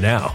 now.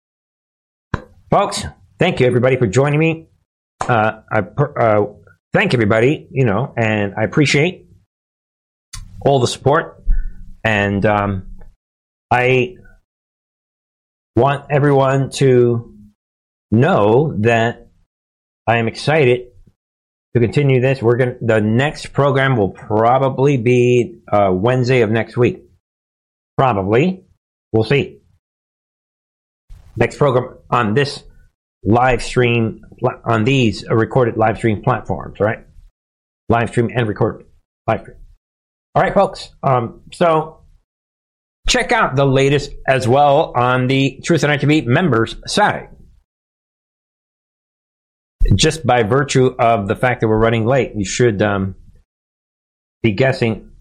Folks, thank you everybody for joining me. Uh, I uh, thank everybody, you know, and I appreciate all the support. And um, I want everyone to know that I am excited to continue this. We're going the next program will probably be uh, Wednesday of next week. Probably. We'll see. Next program on this live stream, on these recorded live stream platforms, right? Live stream and record live stream. All right, folks. Um, so check out the latest as well on the Truth and TV members side just by virtue of the fact that we're running late, you should um, be guessing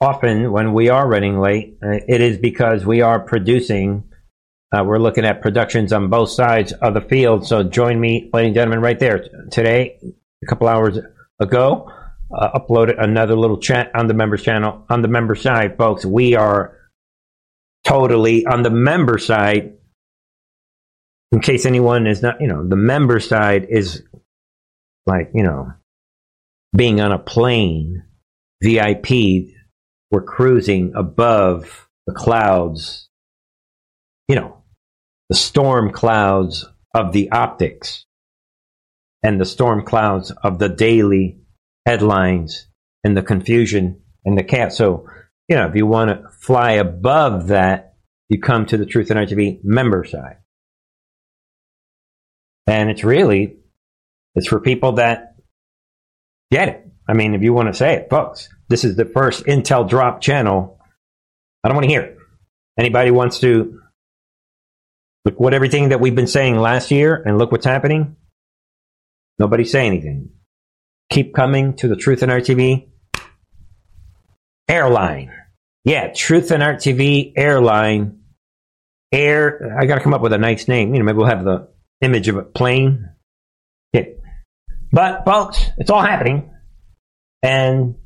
often when we are running late. Uh, it is because we are producing. Uh, we're looking at productions on both sides of the field. So join me, ladies and gentlemen, right there today. A couple hours ago, uh, uploaded another little chat on the members channel on the member side, folks. We are totally on the member side in case anyone is not, you know, the member side is like, you know, being on a plane, VIP, we're cruising above the clouds, you know, the storm clouds of the optics and the storm clouds of the daily headlines and the confusion and the cat. So, you know, if you want to fly above that, you come to the Truth and Art TV member side. And it's really, it's for people that get it. I mean, if you want to say it, folks, this is the first Intel drop channel. I don't want to hear. Anybody wants to look what everything that we've been saying last year and look what's happening? Nobody say anything. Keep coming to the Truth and Art TV airline. Yeah, Truth and Art TV airline. Air. I got to come up with a nice name. You know, maybe we'll have the image of a plane. Okay. But, folks, it's all happening. And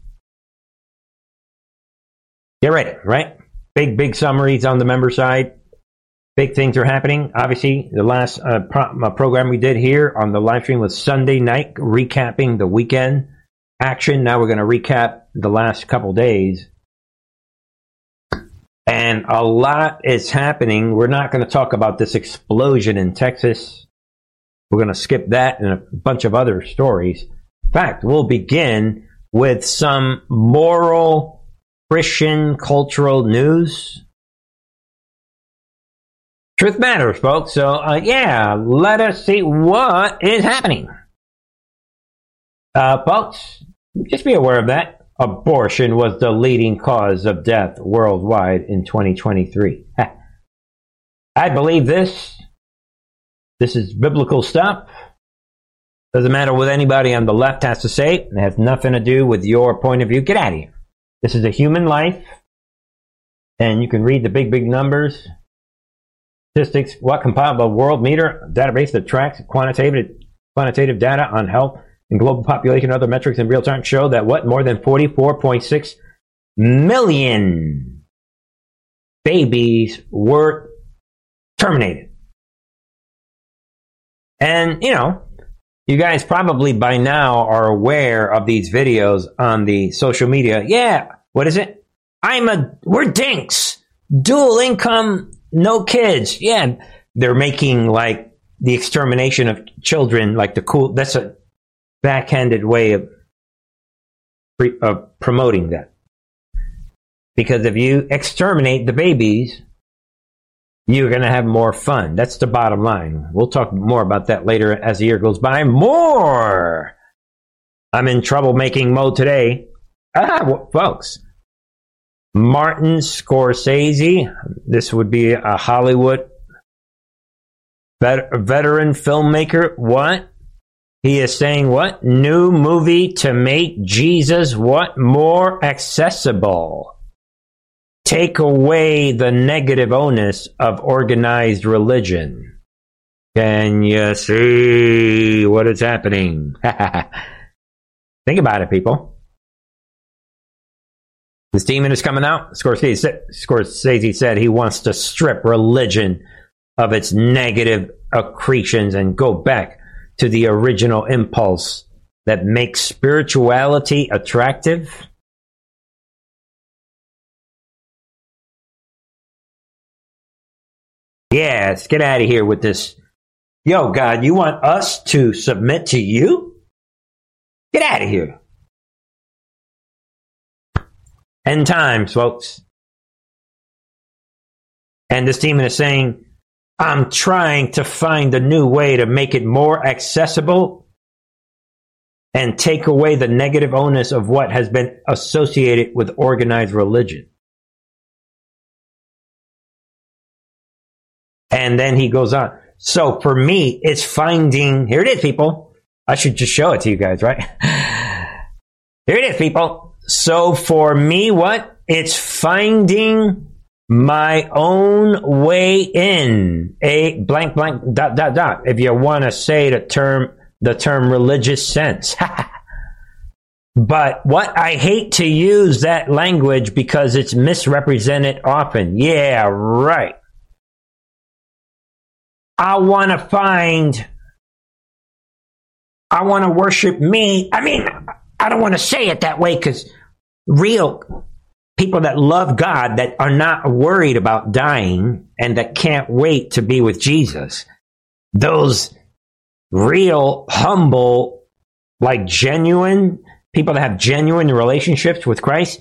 get ready, right? Big, big summaries on the member side. Big things are happening. Obviously, the last uh, pro- uh, program we did here on the live stream was Sunday night, recapping the weekend action. Now we're going to recap the last couple days. And a lot is happening. We're not going to talk about this explosion in Texas we're going to skip that and a bunch of other stories. In fact, we'll begin with some moral Christian cultural news. Truth matters, folks. So, uh, yeah, let us see what is happening. Uh, folks, just be aware of that. Abortion was the leading cause of death worldwide in 2023. I believe this this is biblical stuff. Doesn't matter what anybody on the left has to say. It has nothing to do with your point of view. Get out of here. This is a human life. And you can read the big, big numbers, statistics, what compiled by Worldometer database that tracks quantitative, quantitative data on health and global population and other metrics in real time show that what more than 44.6 million babies were terminated. And, you know, you guys probably by now are aware of these videos on the social media. Yeah, what is it? I'm a, we're dinks. Dual income, no kids. Yeah, they're making like the extermination of children like the cool, that's a backhanded way of, of promoting that. Because if you exterminate the babies, you're going to have more fun. That's the bottom line. We'll talk more about that later as the year goes by. More! I'm in troublemaking mode today. Ah, well, folks. Martin Scorsese. This would be a Hollywood Vet- veteran filmmaker, what? He is saying what? New movie to make Jesus what? More accessible. Take away the negative onus of organized religion. Can you see what is happening? Think about it, people. This demon is coming out. Scorsese, Scorsese said he wants to strip religion of its negative accretions and go back to the original impulse that makes spirituality attractive? Yes, get out of here with this. Yo, God, you want us to submit to you? Get out of here. End times, folks. And this demon is saying, I'm trying to find a new way to make it more accessible and take away the negative onus of what has been associated with organized religion. And then he goes on. So for me, it's finding, here it is, people. I should just show it to you guys, right? Here it is, people. So for me, what? It's finding my own way in. A blank blank dot dot dot. If you want to say the term the term religious sense. But what i hate to use that language because it's misrepresented often. Yeah right. I want to find i want to worship me. I mean i don't want to say it that way because real people that love God that are not worried about dying and that can't wait to be with Jesus. Those real, humble, like genuine people that have genuine relationships with Christ,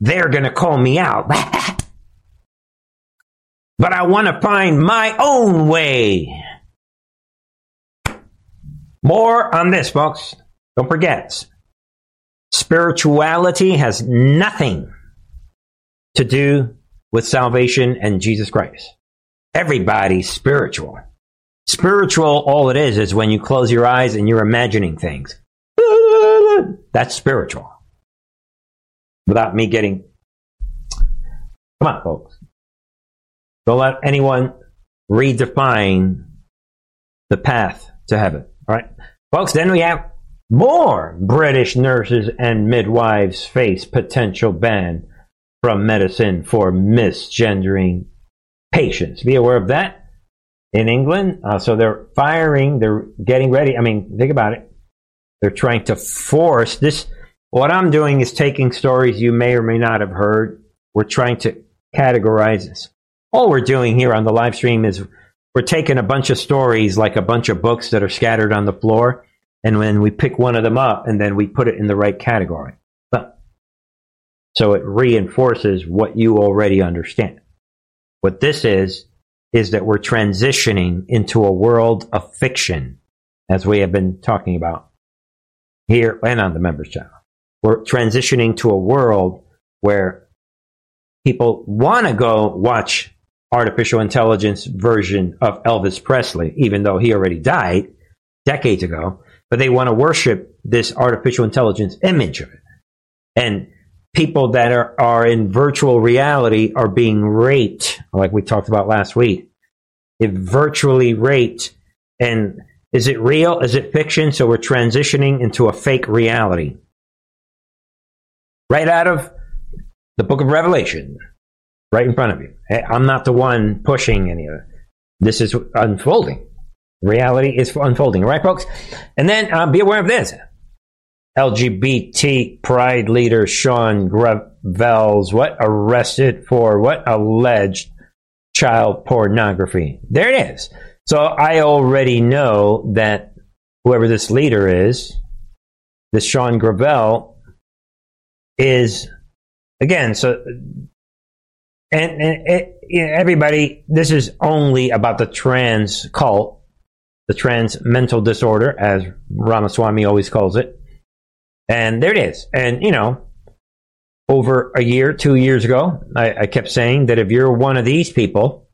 they're going to call me out. but I want to find my own way. More on this, folks. Don't forget. Spirituality has nothing to do with salvation and Jesus Christ. Everybody's spiritual. Spiritual, all it is, is when you close your eyes and you're imagining things. That's spiritual. Without me getting. Come on, folks. Don't let anyone redefine the path to heaven. All right. Folks, then we have more British nurses and midwives face potential ban from medicine for misgendering patients. Be aware of that in England. Uh, so they're firing, they're getting ready. I mean, think about it. They're trying to force this. What I'm doing is taking stories you may or may not have heard. We're trying to categorize this. All we're doing here on the live stream is we're taking a bunch of stories, like a bunch of books that are scattered on the floor, and when we pick one of them up and then we put it in the right category. So it reinforces what you already understand. What this is, is that we're transitioning into a world of fiction, as we have been talking about here and on the members channel. We're transitioning to a world where people want to go watch artificial intelligence version of Elvis Presley, even though he already died decades ago, but they want to worship this artificial intelligence image of it. And people that are, are in virtual reality are being raped, like we talked about last week. It virtually raped. And is it real? Is it fiction? So we're transitioning into a fake reality. Right out of the book of Revelation, right in front of you. I'm not the one pushing any of it. This is unfolding. Reality is unfolding, right, folks? And then uh, be aware of this. LGBT pride leader Sean Gravels what arrested for what alleged child pornography. There it is. So I already know that whoever this leader is, this Sean Gravel, is again. So and, and everybody, this is only about the trans cult, the trans mental disorder, as Ramaswamy always calls it. And there it is. And, you know, over a year, two years ago, I, I kept saying that if you're one of these people,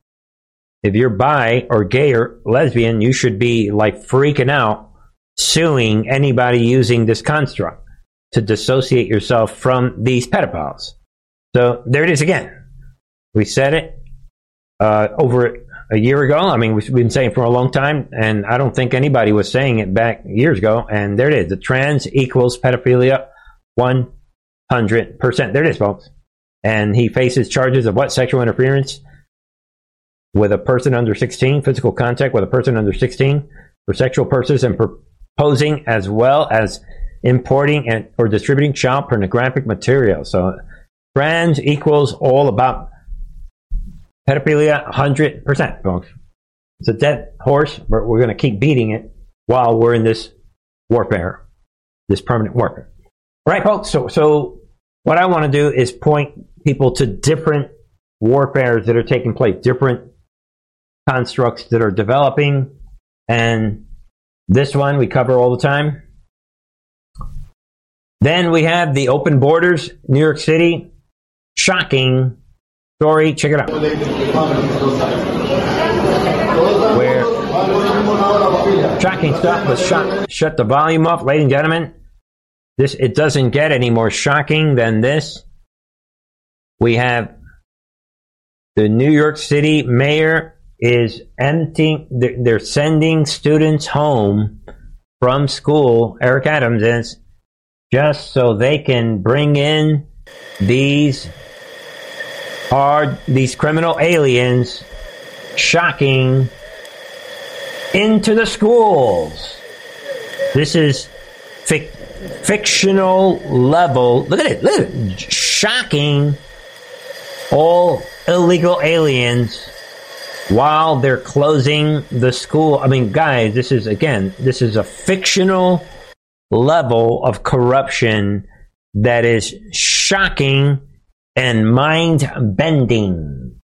if you're bi or gay or lesbian, you should be like freaking out, suing anybody using this construct to dissociate yourself from these pedophiles. So there it is again. We said it uh, over a year ago. I mean, we've been saying for a long time, and I don't think anybody was saying it back years ago. And there it is. The trans equals pedophilia 100%. There it is, folks. And he faces charges of what? Sexual interference with a person under 16, physical contact with a person under 16 for sexual purposes and proposing as well as importing and or distributing child pornographic material. So trans equals all about pedophilia 100%, folks. It's a dead horse, but we're going to keep beating it while we're in this warfare, this permanent warfare. All right, folks. So, so what I want to do is point people to different warfares that are taking place, different constructs that are developing. And this one we cover all the time. Then we have the open borders, New York City. Shocking story. Check it out. Where shocking stuff was shot. Shut the volume off, ladies and gentlemen. This it doesn't get any more shocking than this. We have the New York City mayor is emptying, they're sending students home from school, Eric Adams is, just so they can bring in these hard, these criminal aliens, shocking, into the schools. This is fic- fictional level. Look at it. Look at it. Shocking. All illegal aliens while they're closing the school. I mean, guys, this is again, this is a fictional level of corruption that is shocking and mind bending.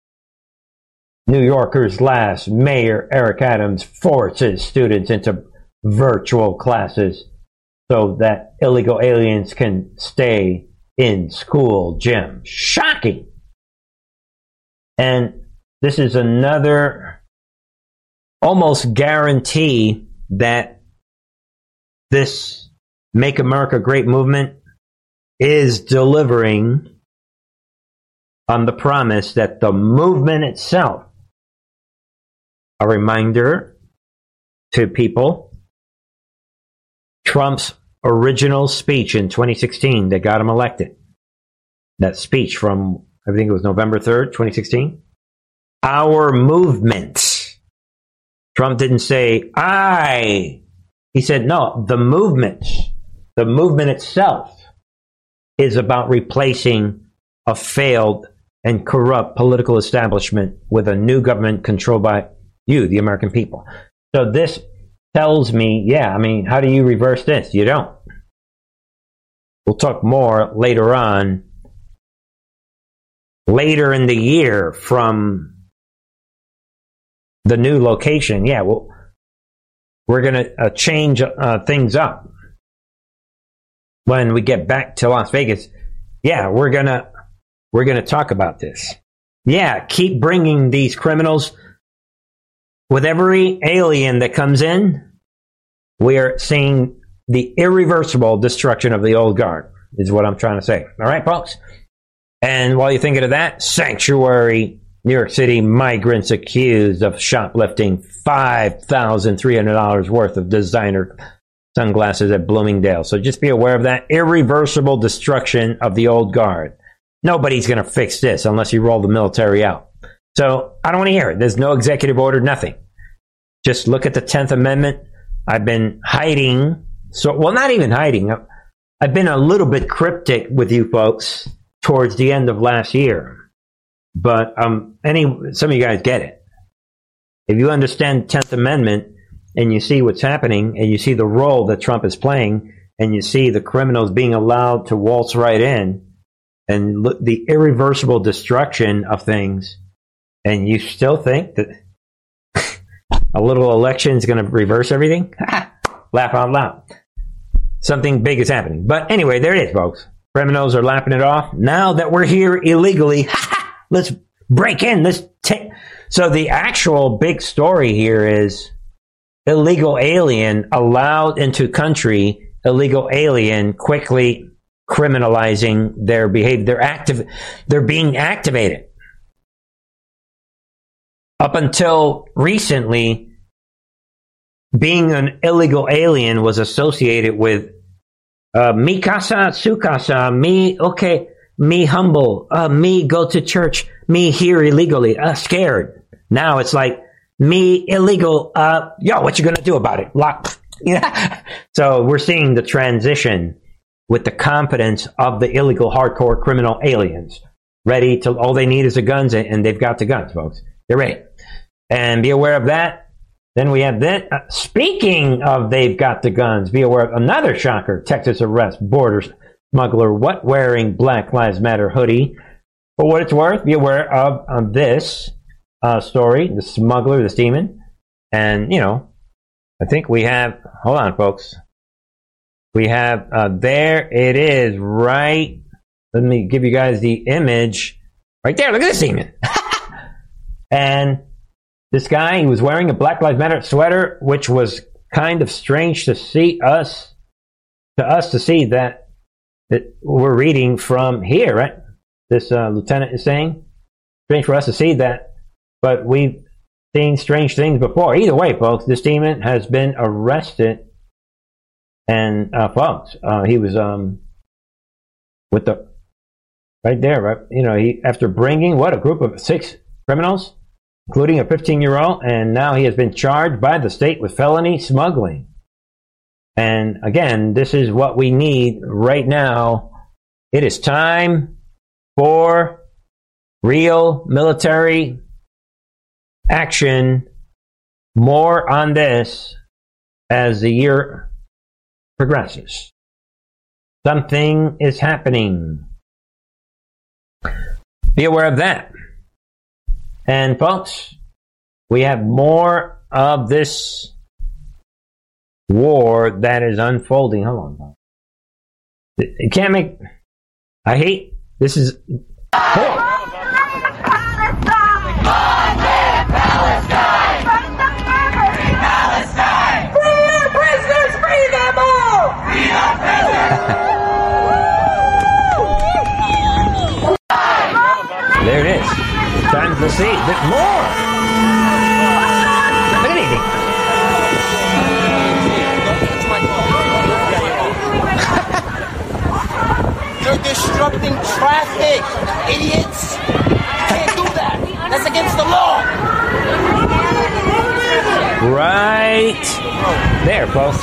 New Yorker's last Mayor Eric Adams forces students into virtual classes so that illegal aliens can stay in school gym. Shocking. And this is another almost guarantee that this Make America Great movement is delivering on the promise that the movement itself, a reminder to people, Trump's original speech in 2016 that got him elected. That speech from, I think it was November 3rd, 2016 our movement. Trump didn't say, I. He said, no, the movement, the movement itself is about replacing a failed and corrupt political establishment with a new government controlled by you, the American people. So this tells me, yeah, I mean, how do you reverse this? You don't. We'll talk more later on, later in the year from the new location, yeah, well, we're going to uh, change uh, things up when we get back to Las Vegas. Yeah, we're gonna we're gonna talk about this. Yeah, keep bringing these criminals. With every alien that comes in, we are seeing the irreversible destruction of the old guard. Is what I'm trying to say. All right, folks. And while you're thinking of that, sanctuary New York City migrants accused of shoplifting $5,300 worth of designer sunglasses at Bloomingdale. So just be aware of that irreversible destruction of the old guard. Nobody's going to fix this unless you roll the military out. So I don't want to hear it. There's no executive order, nothing. Just look at the 10th Amendment. I've been hiding. So, well, not even hiding. I've been a little bit cryptic with you folks towards the end of last year. But um, any some of you guys get it. If you understand Tenth Amendment and you see what's happening and you see the role that Trump is playing and you see the criminals being allowed to waltz right in and look, the irreversible destruction of things, and you still think that a little election is going to reverse everything? Laugh out loud. Something big is happening. But anyway, there it is, folks. Criminals are laughing it off. Now that we're here illegally, Let's break in. Let's take So the actual big story here is illegal alien allowed into country, illegal alien quickly criminalizing their behavior. They're active, they're being activated. Up until recently, being an illegal alien was associated with uh, mi casa, su casa, me, okay, me humble, uh, me go to church, me here illegally, uh, scared. Now it's like, me illegal, uh, yo, what you gonna do about it? Lock. Yeah. so we're seeing the transition with the confidence of the illegal hardcore criminal aliens. Ready to, all they need is the guns and they've got the guns, folks. They're ready. And be aware of that. Then we have that. Uh, speaking of they've got the guns, be aware of another shocker. Texas arrest border smuggler what wearing Black Lives Matter hoodie. For what it's worth, be aware of, of this uh, story, the smuggler, this demon. And, you know, I think we have, hold on, folks. We have, uh, there it is, right. Let me give you guys the image. Right there, look at this demon. and this guy, he was wearing a Black Lives Matter sweater, which was kind of strange to see us, to us to see that, that we're reading from here, right? This uh, lieutenant is saying. Strange for us to see that, but we've seen strange things before. Either way, folks, this demon has been arrested, and uh, folks, uh, he was um with the right there, right? You know, he after bringing what a group of six criminals including a 15 year old, and now he has been charged by the state with felony smuggling. And again, this is what we need right now. It is time for real military action. More on this as the year progresses. Something is happening. Be aware of that. And folks, we have more of this war that is unfolding. Hold on. It can't make. I hate. This is. To see a bit more. Anything. You're disrupting traffic, idiots. can't do that. That's against the law. Right there, folks.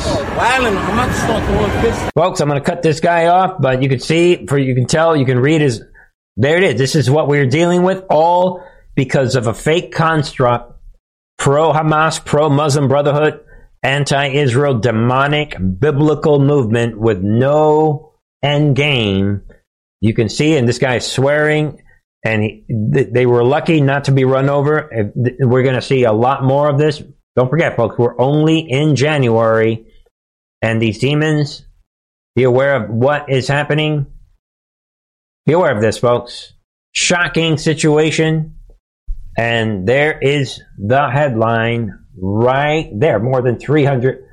Folks, I'm going to cut this guy off, but you can see, for you can tell, you can read his there it is. This is what we're dealing with, all because of a fake construct, pro Hamas, pro Muslim Brotherhood, anti Israel, demonic, biblical movement with no end game. You can see, and this guy is swearing, and he, they were lucky not to be run over. We're going to see a lot more of this. Don't forget, folks, we're only in January, and these demons, be aware of what is happening be aware of this, folks. Shocking situation. And there is the headline right there. More than 300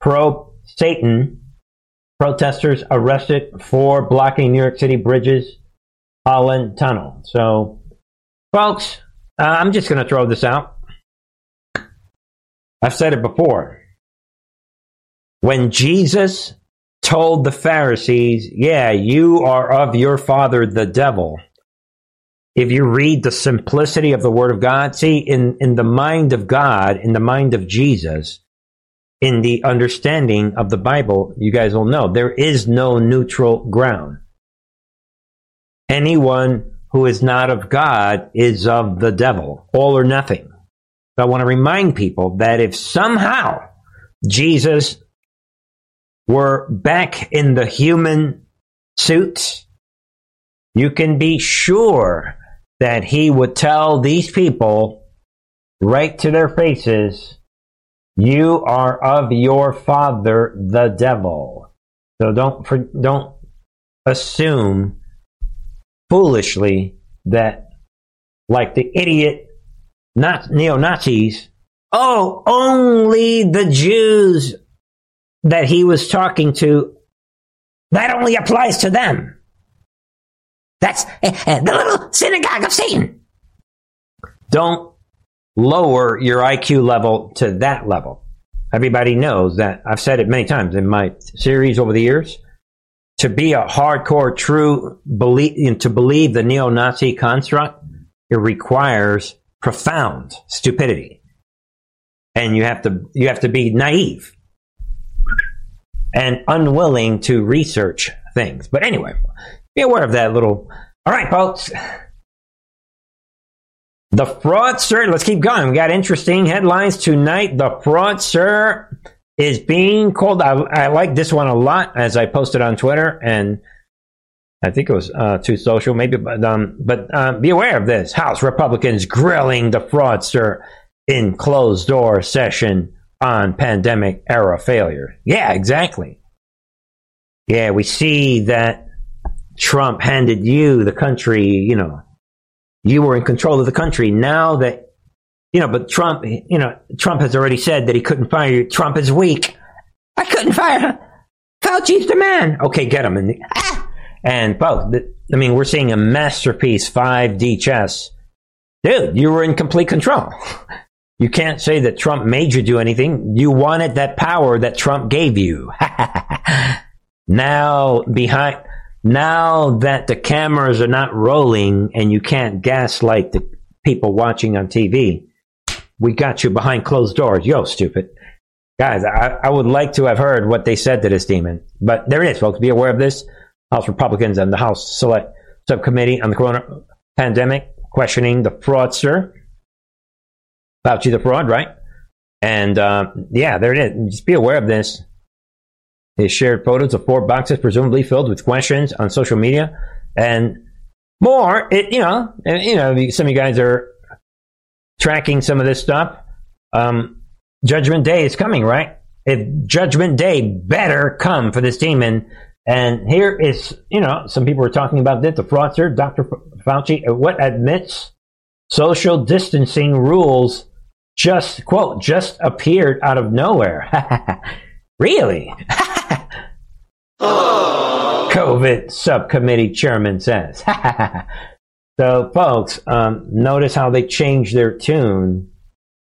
pro Satan protesters arrested for blocking New York City bridges, Holland Tunnel. So, folks, uh, I'm just going to throw this out. I've said it before. When Jesus told the Pharisees, Yeah, you are of your father, the devil. If you read the simplicity of the Word of God, see, in, in the mind of God, in the mind of Jesus, in the understanding of the Bible, you guys will know there is no neutral ground. Anyone who is not of God is of the devil, all or nothing. So I want to remind people that if somehow Jesus were back in the human suits, you can be sure that he would tell these people right to their faces, you are of your father, the devil. So don't, don't assume foolishly that like the idiot not neo Nazis. Oh, only the Jews that he was talking to. That only applies to them. That's uh, the little synagogue of Satan. Don't lower your IQ level to that level. Everybody knows that I've said it many times in my series over the years. To be a hardcore, true believe, to believe the neo-Nazi construct, it requires profound stupidity, and you have to you have to be naive and unwilling to research things. But anyway, be aware of that little. All right, folks. The fraudster, let's keep going. We got interesting headlines tonight. The fraudster is being called. I, I like this one a lot as I posted on Twitter and I think it was uh, Truth Social, maybe, but um, but uh, be aware of this: House Republicans grilling the fraudster in closed door session on pandemic era failure. Yeah, exactly. Yeah, we see that Trump handed you the country. You know, you were in control of the country. Now that you know, but Trump, you know, Trump has already said that he couldn't fire you. Trump is weak. I couldn't fire him. Fauci's the man. Okay, get him. And ah! And both, I mean, we're seeing a masterpiece 5D chess. Dude, you were in complete control. You can't say that Trump made you do anything. You wanted that power that Trump gave you. now, behind, now that the cameras are not rolling and you can't gaslight the people watching on TV, we got you behind closed doors. Yo, stupid. Guys, I, I would like to have heard what they said to this demon. But there it is, folks. Be aware of this. House Republicans and the House Select Subcommittee on the Corona Pandemic questioning the fraudster. Fauci the fraud, right? And uh, yeah, there it is. Just be aware of this. They shared photos of four boxes, presumably filled with questions, on social media, and more. It, you know, you know, some of you guys are tracking some of this stuff. Um, Judgment Day is coming, right? If Judgment Day better come for this demon and here is, you know, some people were talking about this. The fraudster, Dr. Fauci, what admits social distancing rules just, quote, just appeared out of nowhere. really? COVID subcommittee chairman says. so, folks, um, notice how they changed their tune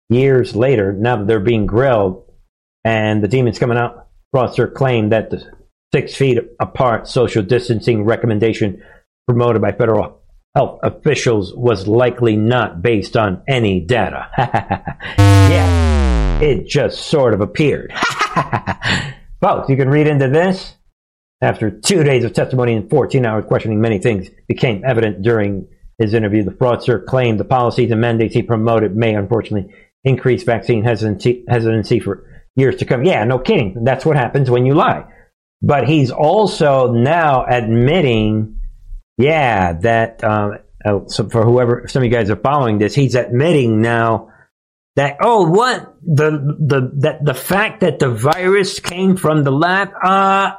years later. Now that they're being grilled and the demon's coming out. Fraudster claimed that the six feet apart social distancing recommendation promoted by federal health officials was likely not based on any data. yeah, it just sort of appeared. Folks, you can read into this. After two days of testimony and 14 hours questioning, many things became evident during his interview. The fraudster claimed the policies and mandates he promoted may unfortunately increase vaccine hesitancy, hesitancy for years to come. Yeah, no kidding. That's what happens when you lie. But he's also now admitting, yeah, that um, uh, so for whoever, some of you guys are following this, he's admitting now that oh, what the the that the fact that the virus came from the lab, uh,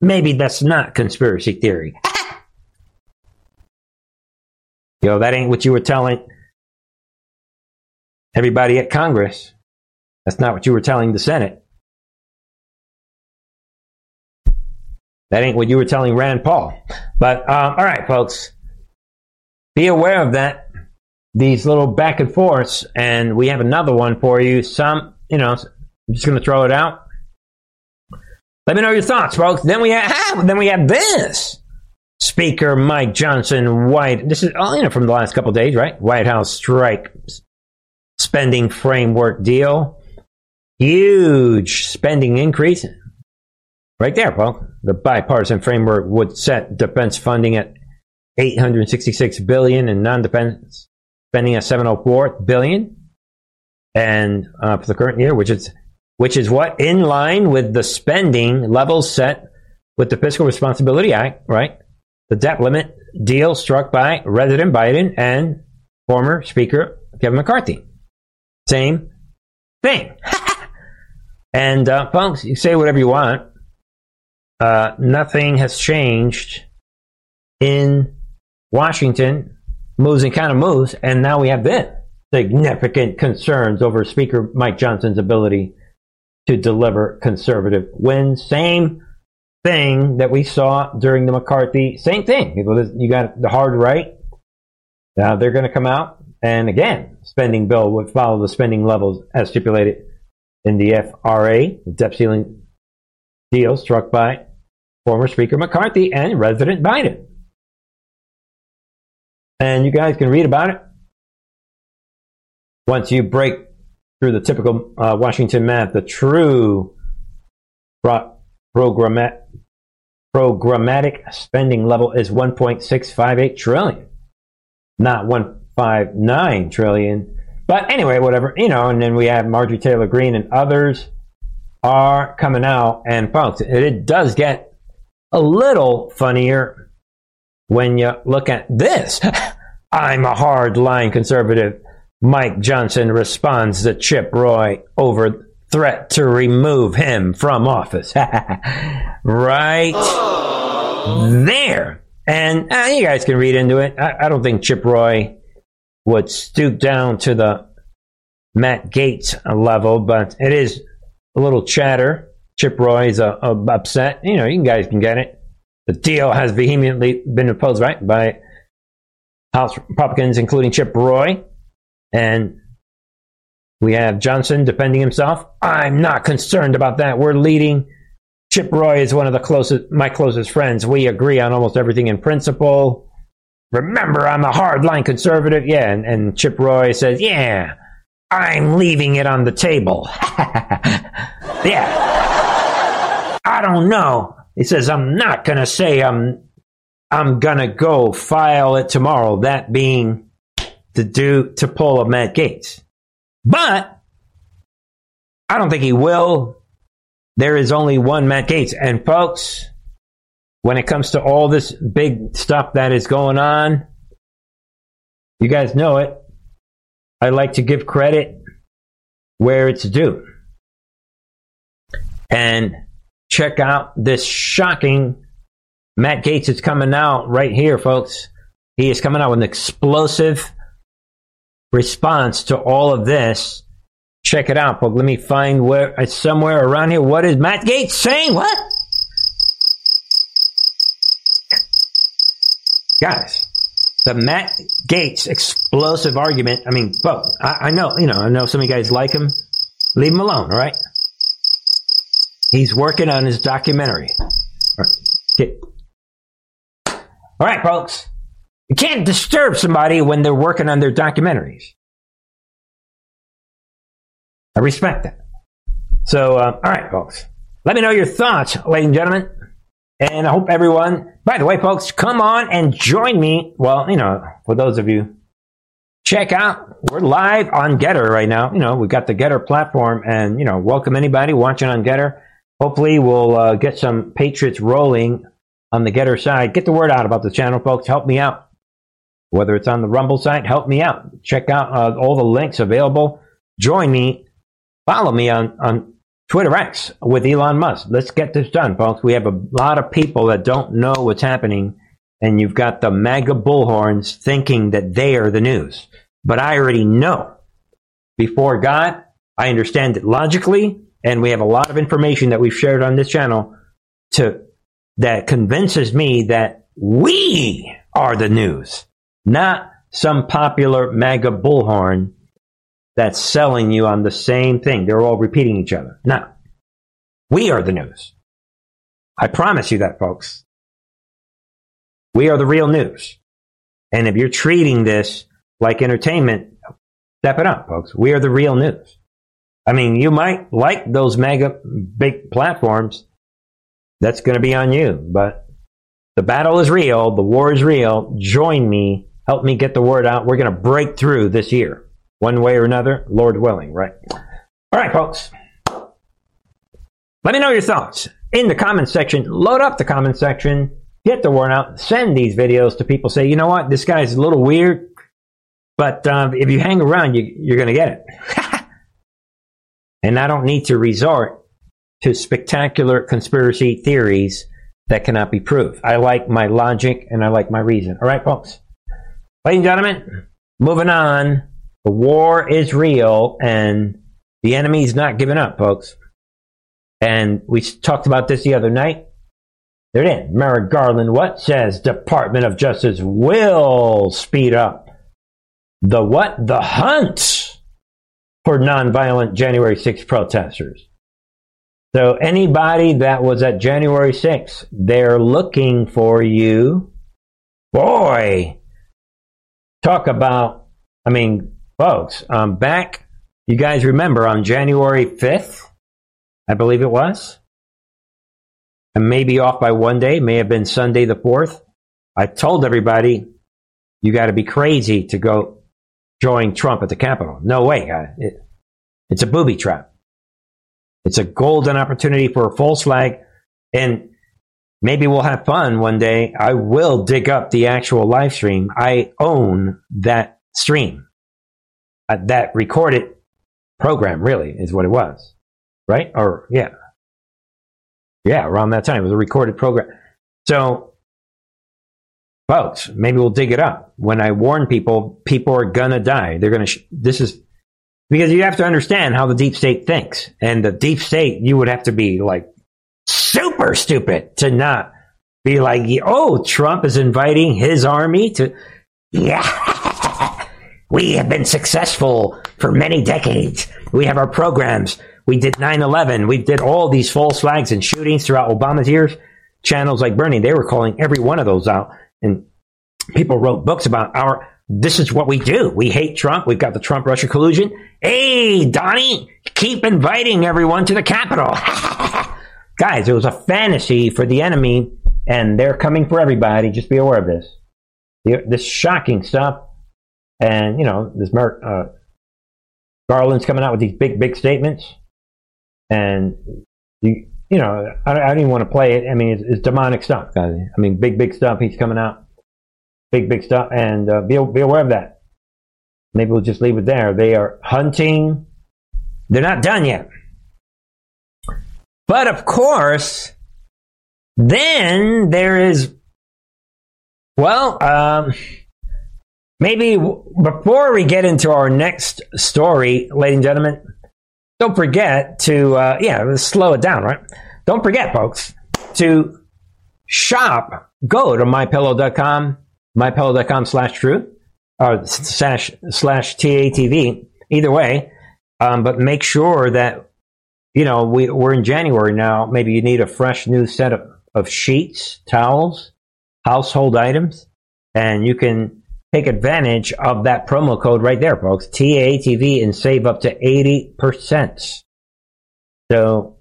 maybe that's not conspiracy theory. Yo, that ain't what you were telling everybody at Congress. That's not what you were telling the Senate. That ain't what you were telling Rand Paul. But um, all right, folks, be aware of that. These little back and forths, and we have another one for you. Some, you know, I'm just going to throw it out. Let me know your thoughts, folks. Then we have, ah, then we have this. Speaker Mike Johnson, White. This is all you know from the last couple days, right? White House strike spending framework deal. Huge spending increase. Right there, Paul. The bipartisan framework would set defense funding at 866 billion and non-defense spending at 704 billion, and uh, for the current year, which is which is what in line with the spending levels set with the Fiscal Responsibility Act, right? The debt limit deal struck by President Biden and former Speaker Kevin McCarthy. Same thing. and uh, folks, you say whatever you want uh, nothing has changed in Washington. Moves and kind of moves, and now we have this. significant concerns over Speaker Mike Johnson's ability to deliver conservative wins. Same thing that we saw during the McCarthy, same thing. You got the hard right. Now they're going to come out, and again, spending bill would follow the spending levels as stipulated in the FRA, the debt ceiling deal struck by former Speaker McCarthy and President Biden. And you guys can read about it once you break through the typical uh, Washington math, the true pro- programmatic, spending level is 1.658 trillion, not 159 trillion. But anyway, whatever, you know, and then we have Marjorie Taylor Greene and others are coming out. And folks, it does get a little funnier when you look at this. I'm a hard line conservative. Mike Johnson responds to Chip Roy over threat to remove him from office. right there. And uh, you guys can read into it. I, I, don't think Chip Roy would stoop down to the Matt Gaetz level, but it is a little chatter. Chip Roy is uh, upset. You know, you guys can get it. The deal has vehemently been opposed, right, by House Republicans, including Chip Roy. And we have Johnson defending himself. I'm not concerned about that. We're leading. Chip Roy is one of the closest, my closest friends. We agree on almost everything in principle. Remember, I'm a hardline conservative. Yeah, and, and Chip Roy says, "Yeah, I'm leaving it on the table." yeah, I don't know. He says, "I'm not gonna say I'm, I'm gonna go file it tomorrow." That being to do to pull a Matt Gaetz. But I don't think he will. There is only one Matt Gaetz. And folks, when it comes to all this big stuff that is going on, you guys know it. I like to give credit where it's due. And check out this shocking Matt Gaetz is coming out right here, folks. He is coming out with an explosive response to all of this. Check it out, but let me find where it's uh, somewhere around here. What is Matt Gaetz saying? What? Guys, the Matt Gaetz explosive argument. I mean, but I, I know, you know, I know some of you guys like him. Leave him alone, all right? He's working on his documentary. All right, folks. You can't disturb somebody when they're working on their documentaries. I respect that. So, uh, all right, folks. Let me know your thoughts, ladies and gentlemen. And I hope everyone, by the way, folks, come on and join me. Well, you know, for those of you, check out, we're live on Gettr right now. You know, we've got the Gettr platform and, you know, welcome anybody watching on Gettr. Hopefully we'll uh, get some Patriots rolling on the Gettr side. Get the word out about the channel, folks. Help me out whether it's on the Rumble site, help me out. Check out uh, all the links available. Join me. Follow me on, on Twitter X with Elon Musk. Let's get this done, folks. We have a lot of people that don't know what's happening, and you've got the MAGA bullhorns thinking that they are the news. But I already know. Before God, I understand it logically, and we have a lot of information that we've shared on this channel to that convinces me that we are the news not some popular MAGA bullhorn that's selling you on the same thing. They're all repeating each other. No. We are the news. I promise you that, folks. We are the real news. And if you're treating this like entertainment, step it up, folks. We are the real news. I mean, you might like those MAGA big platforms. That's going to be on you. But the battle is real. The war is real. Join me help me get the word out. We're going to break through this year, one way or another, Lord willing, right? All right, folks. Let me know your thoughts in the comment section. Load up the comment section. Get the word out. Send these videos to people. Say, you know what? This guy's a little weird, but um, if you hang around, you, you're going to get it. and I don't need to resort to spectacular conspiracy theories that cannot be proved. I like my logic and I like my reason. All right, folks. Ladies and gentlemen, moving on. The war is real and the enemy's not giving up, folks. And we talked about this the other night. There it is. Merrick Garland, what says Department of Justice will speed up the what? The hunt for nonviolent January 6 protesters. So anybody that was at January 6th, they're looking for you. Boy, talk about, I mean, folks, um, back, you guys remember on January 5th, I believe it was, and maybe off by one day, may have been Sunday the 4th. I told everybody, you got to be crazy to go join Trump at the Capitol. No way. It, it's a booby trap. It's a golden opportunity for a false flag. And maybe we'll have fun one day. I will dig up the actual live stream. I own that stream. Uh, that recorded program, really, is what it was. Right? Or, yeah. Yeah, around that time. It was a recorded program. So, folks, maybe we'll dig it up. When I warn people, people are to die. They're to, sh- this is, because you have to understand how the deep state thinks. And the deep state, you would have to be like super stupid to not be like, oh, Trump is inviting his army to, yeah, we have been successful for many decades. We have our programs. We did 9-11. We did all these false flags and shootings throughout Obama's years. Channels like Bernie, they were calling every one of those out. And people wrote books about our, this is what we do. We hate Trump. We've got the Trump Russia collusion. Hey, Donnie, keep inviting everyone to the Capitol. Guys, it was a fantasy for the enemy, and they're coming for everybody. Just be aware of this. This shocking stuff. And, you know, this uh, Garland's coming out with these big, big statements. And, you, you know, I, I don't even want to play it. I mean, it's, it's demonic stuff. I mean, big, big stuff. He's coming out. Big, big stuff. And uh, be, be aware of that. Maybe we'll just leave it there. They are hunting. They're not done yet. But of course, then there is, well, um, maybe before we get into our next story, ladies and gentlemen, don't forget to, uh, yeah, slow it down, right? Don't forget, folks, to shop. Go to mypillow.com, mypillow.com slash truth or slash slash TATV. Either way, um, but make sure that you know we we're in January now. Maybe you need a fresh new set of, of sheets, towels, household items, and you can take advantage of that promo code right there, folks. TATV and save up to eighty percent. So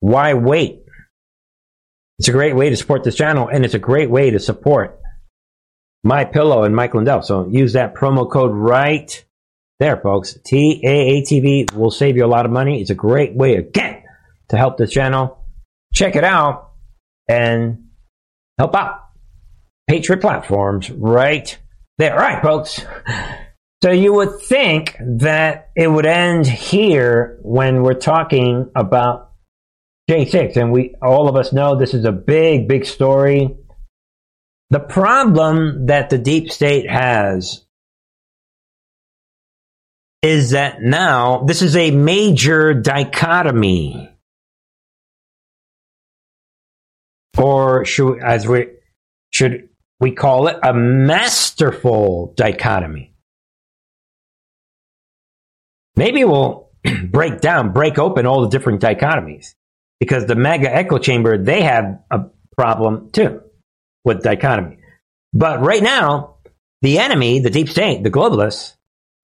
why wait? It's a great way to support this channel, and it's a great way to support MyPillow and Mike Lindell. So use that promo code right there, folks. TATV will save you a lot of money. It's a great way again to help this channel. Check it out and help out. Patriot platforms right there. Right, folks. So you would think that it would end here when we're talking about J6, and we all of us know this is a big, big story. The problem that the deep state has is that now this is a major dichotomy. Or should, as we, should we call it a masterful dichotomy? Maybe we'll break down, break open all the different dichotomies because the MAGA echo chamber, they have a problem too with dichotomy. But right now, the enemy, the deep state, the globalists,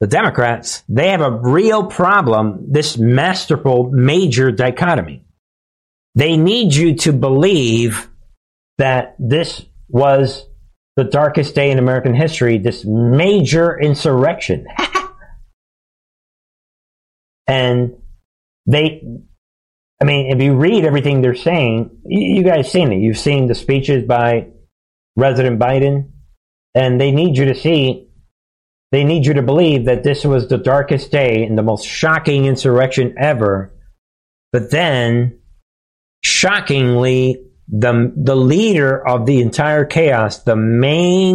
the Democrats, they have a real problem, this masterful major dichotomy. They need you to believe that this was the darkest day in American history, this major insurrection. and they, I mean, if you read everything they're saying, you, guys seen it. You've seen the speeches by President Biden, and they need you to see, they need you to believe that this was the darkest day and the most shocking insurrection ever. But then, shockingly, the the leader of the entire chaos, the main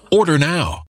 Order now.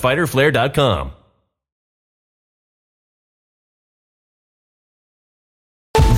www.fighterflare.com.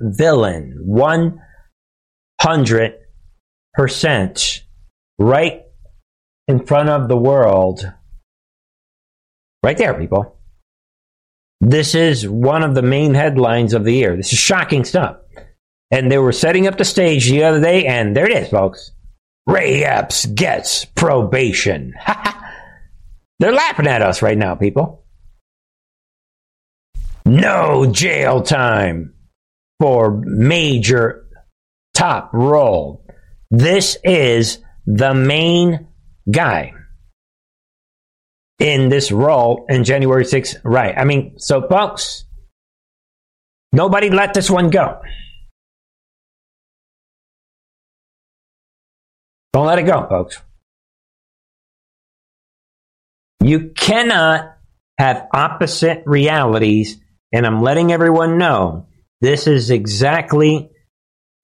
Villain, 100% right in front of the world. Right there, people. This is one of the main headlines of the year. This is shocking stuff. And they were setting up the stage the other day, and there it is, folks. Ray Epps gets probation. They're laughing at us right now, people. No jail time for major top role. This is the main guy in this role in January 6th. Right. I mean, so folks, nobody let this one go. Don't let it go, folks. You cannot have opposite realities, and I'm letting everyone know this is exactly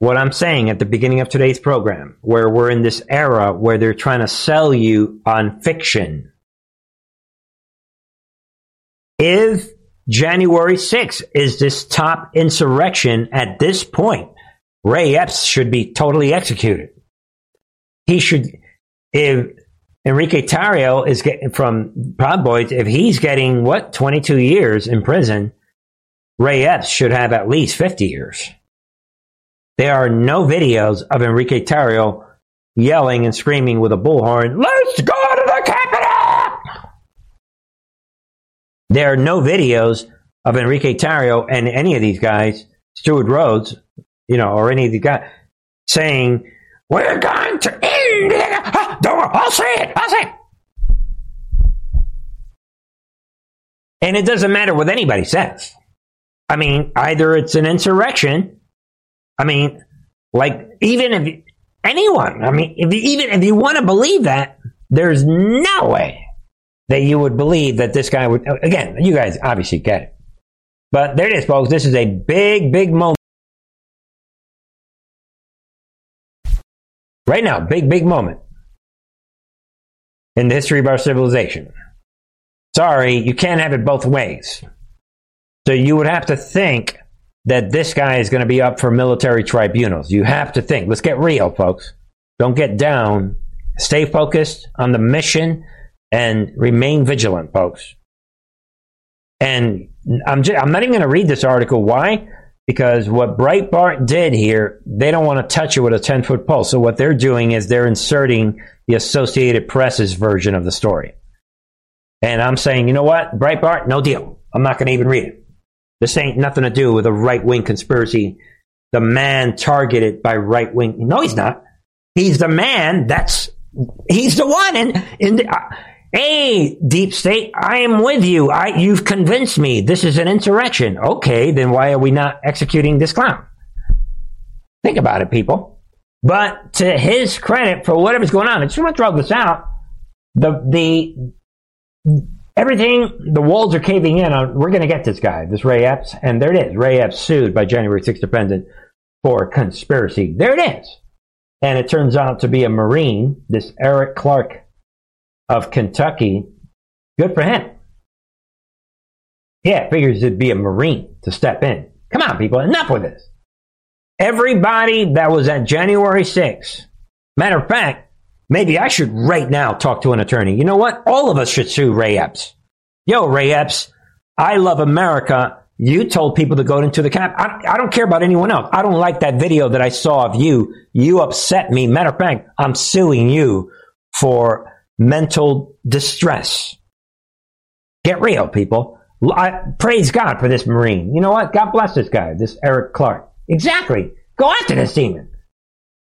what I'm saying at the beginning of today's program, where we're in this era where they're trying to sell you on fiction. If January 6th is this top insurrection at this point, Ray Epps should be totally executed. He should, if Enrique Tarrio is getting from Proud Boys, if he's getting what, 22 years in prison, Ray Epps should have at least 50 years. There are no videos of Enrique Tarrio yelling and screaming with a bullhorn, let's go to the Capitol! There are no videos of Enrique Tarrio and any of these guys, Stewart Rhodes, you know, or any of the guys saying, We're going to end it. Ah, Don't, I'll say it. I'll say it. And it doesn't matter what anybody says. I mean, either it's an insurrection. I mean, like, even if anyone, I mean, if you, even if you want to believe that, there's no way that you would believe that this guy would, again, you guys obviously get it. But there it is, folks. This is a big, big moment. Right now, big, big moment in the history of our civilization. Sorry, you can't have it both ways. So you would have to think that this guy is going to be up for military tribunals. You have to think. Let's get real, folks. Don't get down. Stay focused on the mission and remain vigilant, folks. And I'm just, I'm not even going to read this article. Why? Because what Breitbart did here, they don't want to touch it with a 10 foot pole. So what they're doing is they're inserting the Associated Press's version of the story. And I'm saying, you know what? Breitbart, no deal. I'm not going to even read it. This ain't nothing to do with a right wing conspiracy. The man targeted by right wing. No, he's not. He's the man that's, he's the one in, in the, uh, Hey, deep state, I am with you. I, you've convinced me this is an insurrection. Okay, then why are we not executing this clown? Think about it, people. But to his credit for whatever's going on, I just want to throw this out. The, the, everything, the walls are caving in on, we're going to get this guy, this Ray Epps, and there it is. Ray Epps sued by January 6th defendant for conspiracy. There it is. And it turns out to be a Marine, this Eric Clark of Kentucky, good for him. Yeah, figures it'd be a Marine to step in. Come on, people, enough with this. Everybody that was at January 6th, matter of fact, maybe I should right now talk to an attorney. You know what? All of us should sue Ray Epps. Yo, Ray Epps, I love America. You told people to go into the camp. I, I don't care about anyone else. I don't like that video that I saw of you. You upset me. Matter of fact, I'm suing you for mental distress. Get real, people. I, praise God for this Marine. You know what? God bless this guy, this Eric Clark. Exactly. Go after this demon.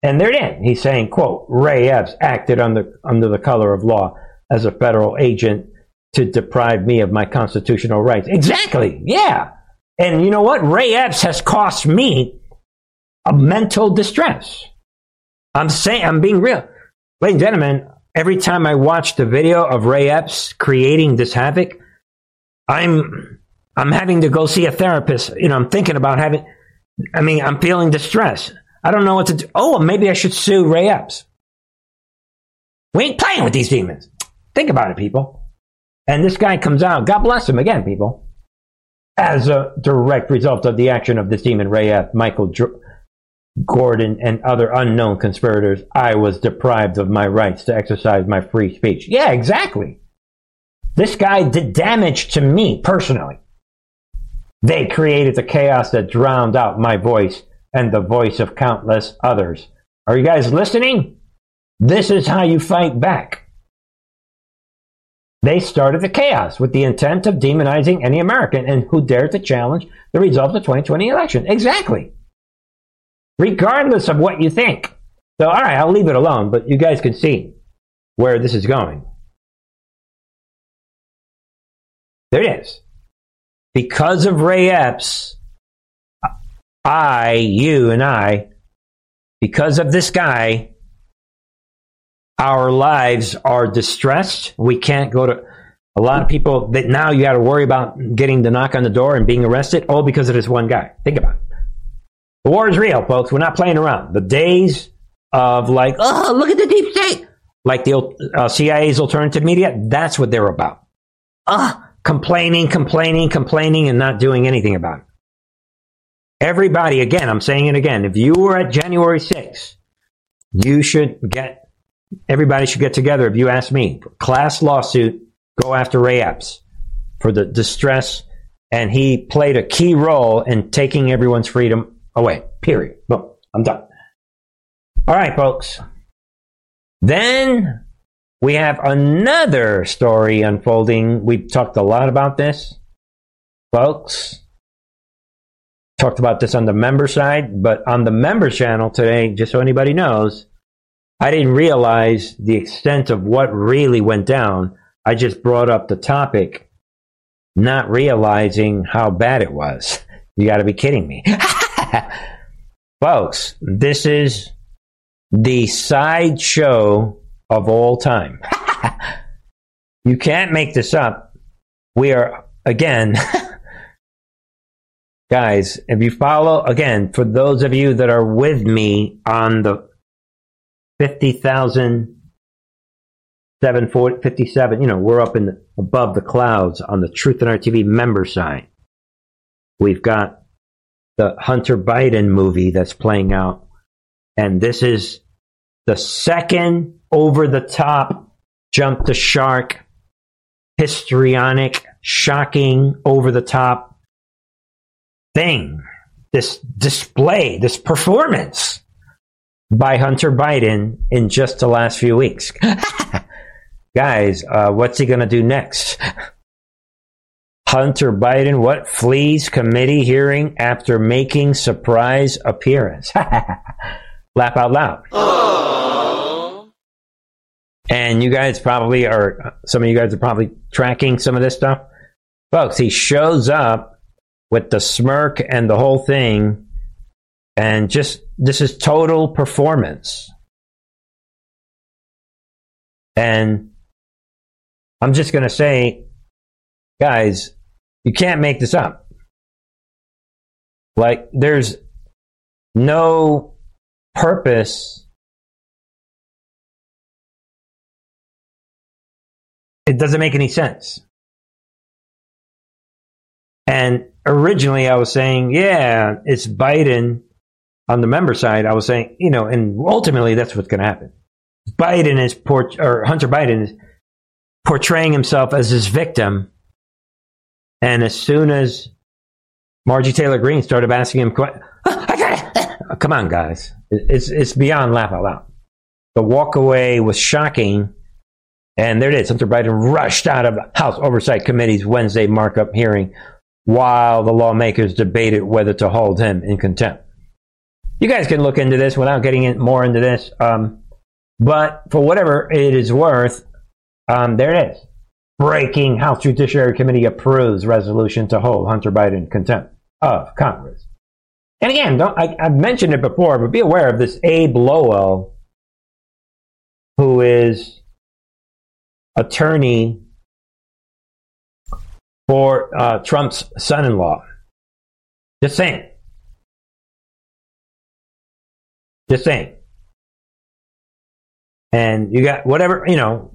And there it is. He's saying, quote, Ray Epps acted under, under the color of law as a federal agent to deprive me of my constitutional rights. Exactly. Yeah. And you know what? Ray Epps has cost me a mental distress. I'm saying, I'm being real. Ladies and gentlemen, every time I watch the video of Ray Epps creating this havoc, I'm I'm having to go see a therapist. You know, I'm thinking about having. I mean, I'm feeling distress. I don't know what to do. Oh, maybe I should sue Ray Epps. We ain't playing with these demons. Think about it, people. And this guy comes out. God bless him again, people. As a direct result of the action of this demon, Ray Epps, Michael Gordon and other unknown conspirators, I was deprived of my rights to exercise my free speech. Yeah, exactly. This guy did damage to me personally. They created the chaos that drowned out my voice and the voice of countless others. Are you guys listening? This is how you fight back. They started the chaos with the intent of demonizing any American and who dared to challenge the results of the 2020 election. Exactly regardless of what you think. So, all right, I'll leave it alone, but you guys can see where this is going. There it is. Because of Ray Epps, I, you, and I, because of this guy, our lives are distressed. We can't go to a lot of people that now you got to worry about getting the knock on the door and being arrested, all because of this one guy. Think about it. The war is real, folks. We're not playing around. The days of like, oh, look at the deep state, like the uh, CIA's alternative media, that's what they're about. Ah, uh, complaining, complaining, complaining, and not doing anything about it. Everybody, again, I'm saying it again. If you were at January 6th, you should get, everybody should get together. If you ask me, class lawsuit, go after Ray Epps for the distress, and he played a key role in taking everyone's freedom away. Period. Boom. I'm done. All right, folks. Then we have another story unfolding. We've talked a lot about this, folks. talked about this on the member side, but on the member channel today, just so anybody knows, I didn't realize the extent of what really went down. I just brought up the topic, not realizing how bad it was. You got to be kidding me. Folks, this is the sideshow of all time. you can't make this up. We are, again, guys, if you follow, again, for those of you that are with me on the 50,000, 757, you know, we're up in the, above the clouds on the Truth and Art TV member side. We've got the Hunter Biden movie that's playing out. And this is the second over the top jump the shark, histrionic, shocking, over the top thing. This display, this performance by Hunter Biden in just the last few weeks. Guys, uh, what's he going to do next? Hunter Biden, what flees committee hearing after making surprise appearance? Laugh out loud. And you guys probably are, some of you guys are probably tracking some of this stuff. Folks, he shows up with the smirk and the whole thing, and just, this is total performance. And I'm just going to say, guys, you can't make this up. Like, there's no purpose. It doesn't make any sense. And originally I was saying, yeah, it's Biden on the member side. I was saying, you know, and ultimately that's what's going to happen. Biden is, port- or Hunter Biden is portraying himself as his victim and as soon as Margie Taylor Greene started asking him, oh, come on, guys, it's it's beyond laugh out loud. The walk away was shocking, and there it is. Hunter Biden rushed out of House Oversight Committee's Wednesday markup hearing while the lawmakers debated whether to hold him in contempt. You guys can look into this without getting in more into this, um, but for whatever it is worth, um, there it is. Breaking House Judiciary Committee approves resolution to hold Hunter Biden contempt of Congress. And again, I, have mentioned it before, but be aware of this Abbe Lowell, who is attorney for uh, Trump's son-in-law. Just saying. Just saying. And you got whatever, you know,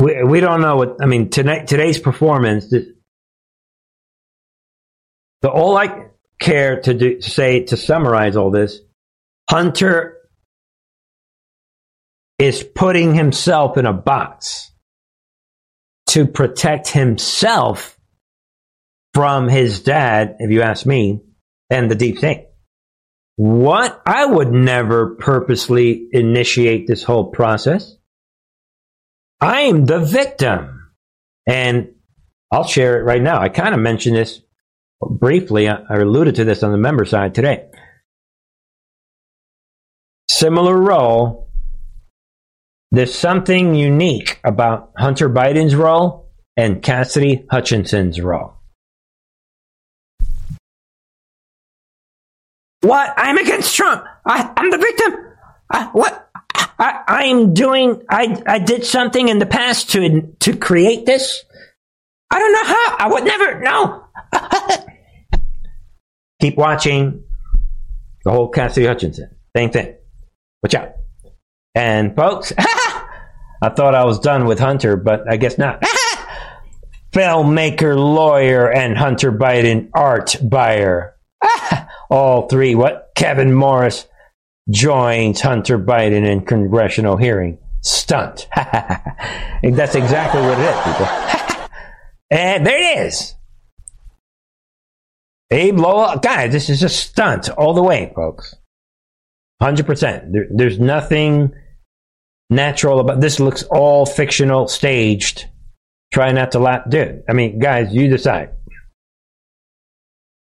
we, we don't know what I mean tonight today's performance the, the all I care to do to say to summarize all this Hunter is putting himself in a box to protect himself from his dad if you ask me and the deep state what I would never purposely initiate this whole process I'm the victim. And I'll share it right now. I kind of mentioned this briefly. I alluded to this on the member side today. Similar role. There's something unique about Hunter Biden's role and Cassidy Hutchinson's role. What? I'm against Trump. I, am the victim. I, what? I, am doing. I I did something in the past to to create this. I don't know how. I would never. No. Keep watching the whole Cassidy Hutchinson. Same thing. Watch out. And folks, I thought I was done with Hunter, but I guess not. Filmmaker, lawyer, and Hunter Biden art buyer. All three. What? Kevin Morris joins Hunter Biden in congressional hearing. Stunt. That's exactly what it is, people. and there it is. Abbe Lowell, guys, this is a stunt all the way, folks. 100%. There, there's nothing natural about this. Looks all fictional, staged. Try not to laugh. Dude, I mean, guys, you decide.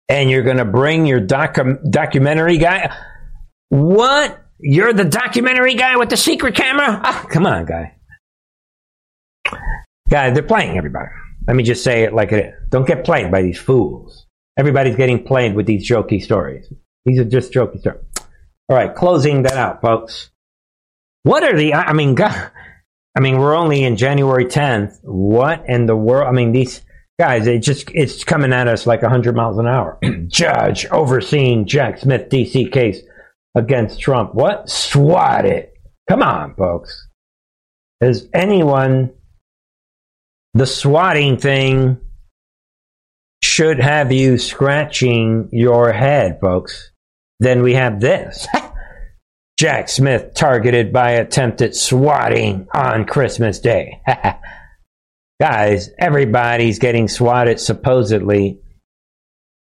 And you're going to bring your docu- documentary guy? What? You're the documentary guy with the secret camera? Ah, come on, guy. Guys, they're playing everybody. Let me just say it like it is. Don't get played by these fools. Everybody's getting played with these jokey stories. These are just jokey stories. All right, closing that out, folks. What are the? I mean, God, I mean, we're only in January 10th. What in the world? I mean, these guys, it just it's coming at us like 100 miles an hour. Judge overseeing Jack Smith DC case against Trump. What? Swat it. Come on, folks. Is anyone the swatting thing should have you scratching your head, folks. Then we have this. Jack Smith targeted by attempted swatting on Christmas Day. Guys, everybody's getting swatted supposedly.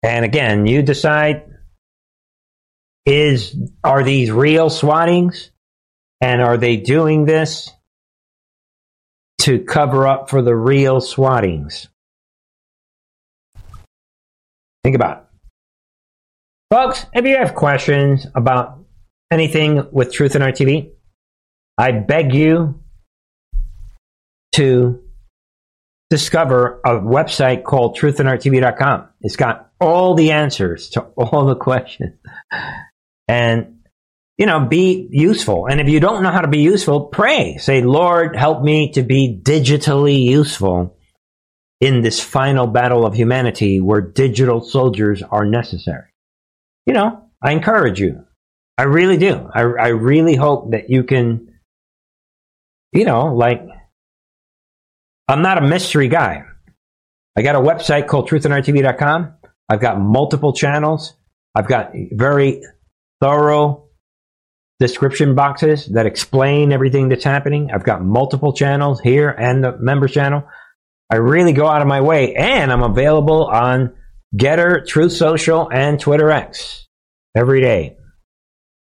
And again, you decide is are these real swattings? And are they doing this to cover up for the real swattings. Think about it. Folks, if you have questions about anything with Truth and Art TV, I beg you to discover a website called truthinartv.com. It's got all the answers to all the questions. And you know, be useful. And if you don't know how to be useful, pray. Say, Lord, help me to be digitally useful in this final battle of humanity where digital soldiers are necessary. You know, I encourage you. I really do. I, I really hope that you can, you know, like, I'm not a mystery guy. I got a website called truthinartv.com. I've got multiple channels. I've got very thorough description boxes that explain everything that's happening. I've got multiple channels here and the member channel. I really go out of my way, and I'm available on Gettr, Truth Social, and Twitter X every day,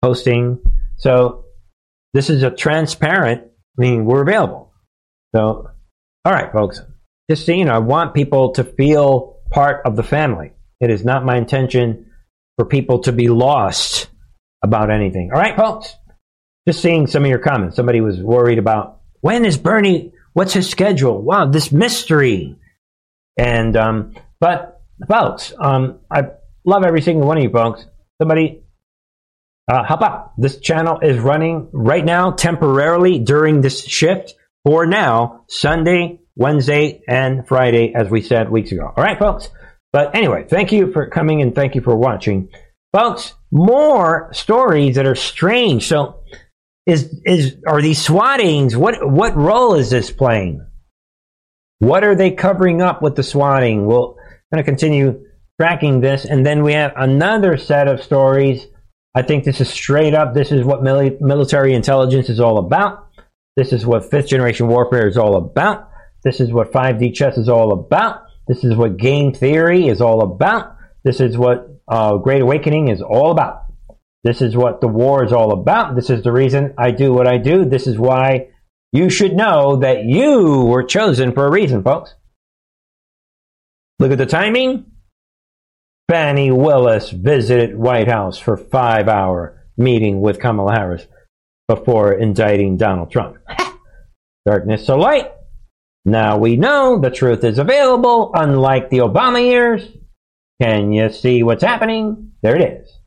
posting. So this is a transparent. I mean, we're available. So, all right, folks. Just so you know, I want people to feel part of the family. It is not my intention for people to be lost about anything. All right, folks? Just seeing some of your comments. Somebody was worried about when is Bernie, what's his schedule? Wow, this mystery. And, um, but, folks, um, I love every single one of you folks. Somebody, uh, help out. This channel is running right now temporarily during this shift for now, Sunday, Wednesday, and Friday, as we said weeks ago. All right, folks? But anyway, thank you for coming and thank you for watching. Folks, more stories that are strange. So is is are these swattings what what role is this playing? What are they covering up with the swatting? We'll to continue tracking this and then we have another set of stories. I think this is straight up this is what mili- military intelligence is all about. This is what fifth generation warfare is all about. This is what 5D chess is all about. This is what game theory is all about. This is what uh, Great Awakening is all about. This is what the war is all about. This is the reason I do what I do. This is why you should know that you were chosen for a reason, folks. Look at the timing. Fani Willis visited White House for five hour meeting with Kamala Harris before indicting Donald Trump. Darkness to light. Now we know the truth is available, unlike the Obama years. Can you see what's happening? There it is.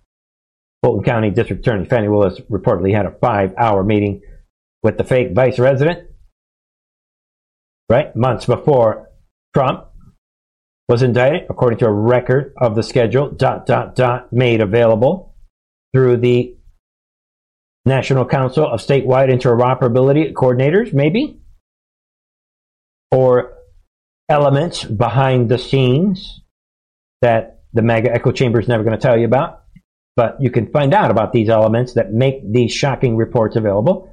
Fulton County District Attorney Fani Willis reportedly had a five hour meeting with the fake vice resident, right? Months before Trump was indicted, according to a record of the schedule, dot, dot, dot, made available through the National Council of Statewide Interoperability Coordinators, maybe? Or elements behind the scenes that the MAGA echo chamber is never going to tell you about. But you can find out about these elements that make these shocking reports available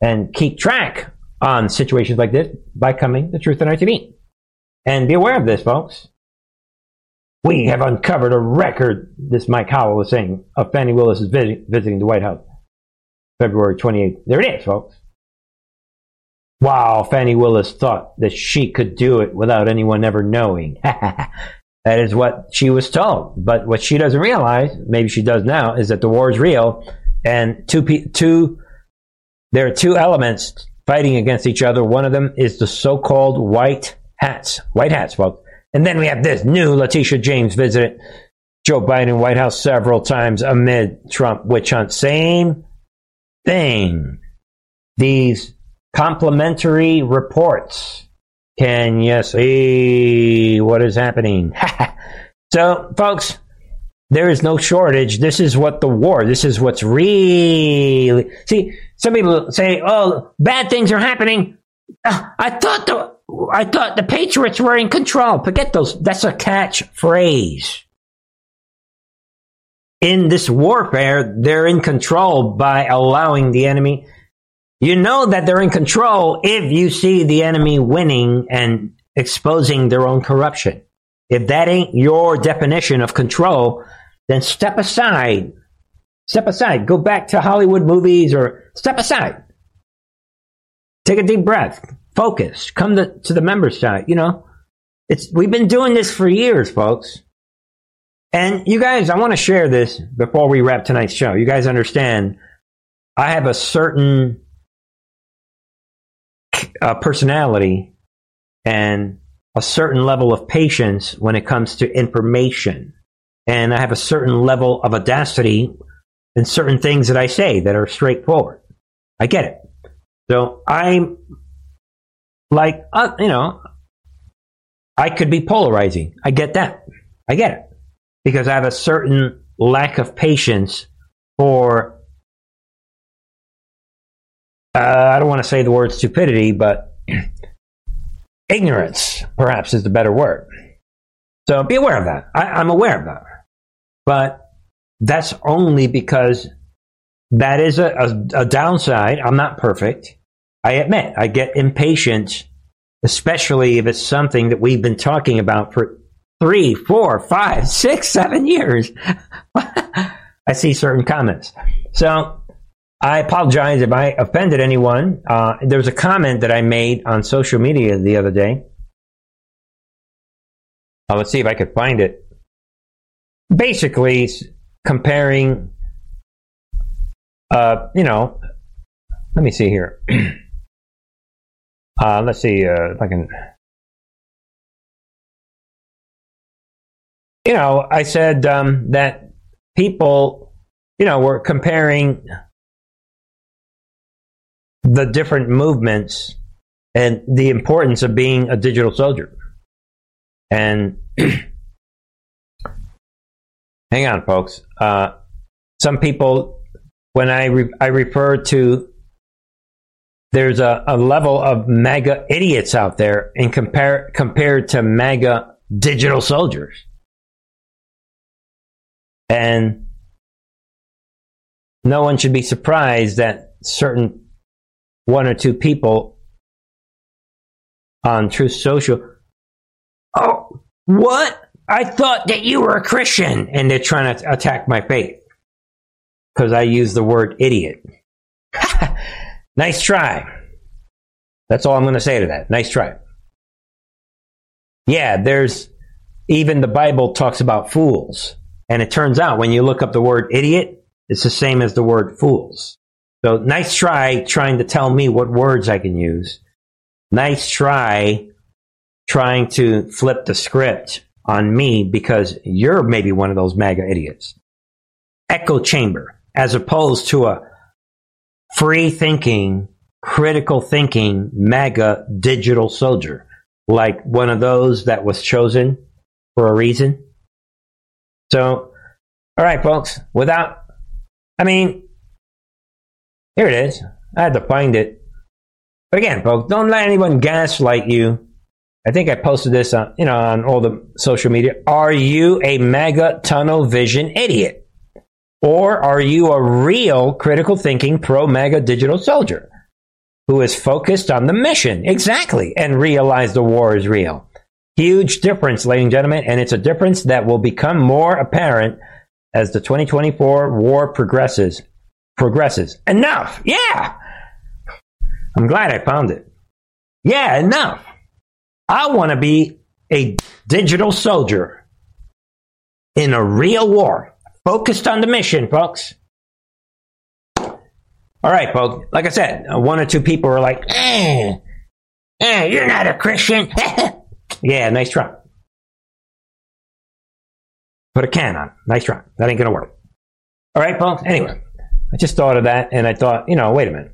and keep track on situations like this by coming to Truth and Art TV. And be aware of this, folks. We have uncovered a record, this Mike Howell was saying, of Fani Willis is visiting the White House February 28th. There it is, folks. Wow, Fani Willis thought that she could do it without anyone ever knowing. that is what she was told. But what she doesn't realize, maybe she does now, is that the war is real and two, two, there are two elements fighting against each other. One of them is the so-called white hats, white hats, folks. And then we have this new Letitia James visit Joe Biden White House several times amid Trump witch hunt. Same thing. These complimentary reports. Can you see what is happening? so, folks, there is no shortage. This is what the war, this is what's really. See, some people say, oh, bad things are happening. Uh, I thought the. I thought the Patriots were in control. Forget those. That's a catch phrase. In this warfare, they're in control by allowing the enemy you know that they're in control if you see the enemy winning and exposing their own corruption. If that ain't your definition of control, then step aside. Step aside. Go back to Hollywood movies or step aside. Take a deep breath. Focus. Come to, to the member side. You know, it's, we've been doing this for years, folks. And you guys, I want to share this before we wrap tonight's show. You guys understand I have a certain uh, personality and a certain level of patience when it comes to information. And I have a certain level of audacity in certain things that I say that are straightforward. I get it. So I'm like, uh, you know, I could be polarizing. I get that. I get it. Because I have a certain lack of patience for uh, I don't want to say the word stupidity, but ignorance, perhaps, is the better word. So be aware of that. I, I'm aware of that. But that's only because that is a, a, a downside. I'm not perfect. I admit I get impatient, especially if it's something that we've been talking about for three, four, five, six, seven years. I see certain comments. So I apologize if I offended anyone. Uh, there was a comment that I made on social media the other day. Uh, let's see if I could find it. Basically, comparing, uh, you know, let me see here. uh, let's see uh, if I can. You know, I said um, that people, you know, were comparing the different movements and the importance of being a digital soldier. And hang on, folks. Uh, some people, when I re- I refer to there's a, a level of MAGA idiots out there in compare compared to MAGA digital soldiers. And no one should be surprised that certain one or two people on Truth Social. Oh, what? I thought that you were a Christian, and they're trying to attack my faith because I use the word idiot. Nice try. That's all I'm going to say to that. Nice try. Yeah, there's even the Bible talks about fools. And it turns out when you look up the word idiot, it's the same as the word fools. So nice try trying to tell me what words I can use. Nice try trying to flip the script on me because you're maybe one of those MAGA idiots. Echo chamber, as opposed to a free thinking, critical thinking MAGA digital soldier, like one of those that was chosen for a reason. So, all right, folks, without, I mean, here it is. I had to find it. But again, folks, don't let anyone gaslight you. I think I posted this on, you know, on all the social media. Are you a MAGA tunnel vision idiot? Or are you a real critical thinking pro MAGA digital soldier who is focused on the mission? Exactly. And realize the war is real. Huge difference, ladies and gentlemen. And it's a difference that will become more apparent as the 2024 war progresses progresses. Enough. Yeah. I'm glad I found it. Yeah, enough. I want to be a digital soldier in a real war, focused on the mission, folks. All right, folks. Like I said, uh, one or two people were like, eh, eh, you're not a Christian. yeah, nice try. Put a can on. Nice try. That ain't going to work. All right, folks. Anyway, I just thought of that and I thought, you know, wait a minute.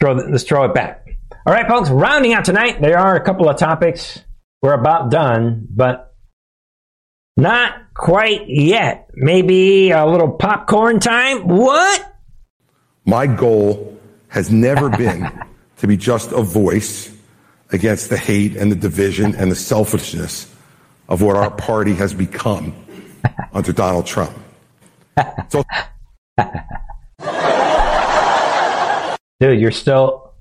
Throw, let's throw it back. All right, folks, rounding out tonight, there are a couple of topics. We're about done, but not quite yet. Maybe a little popcorn time. What? My goal has never been to be just a voice against the hate and the division and the selfishness of what our party has become under Donald Trump. So, Dude, you're still.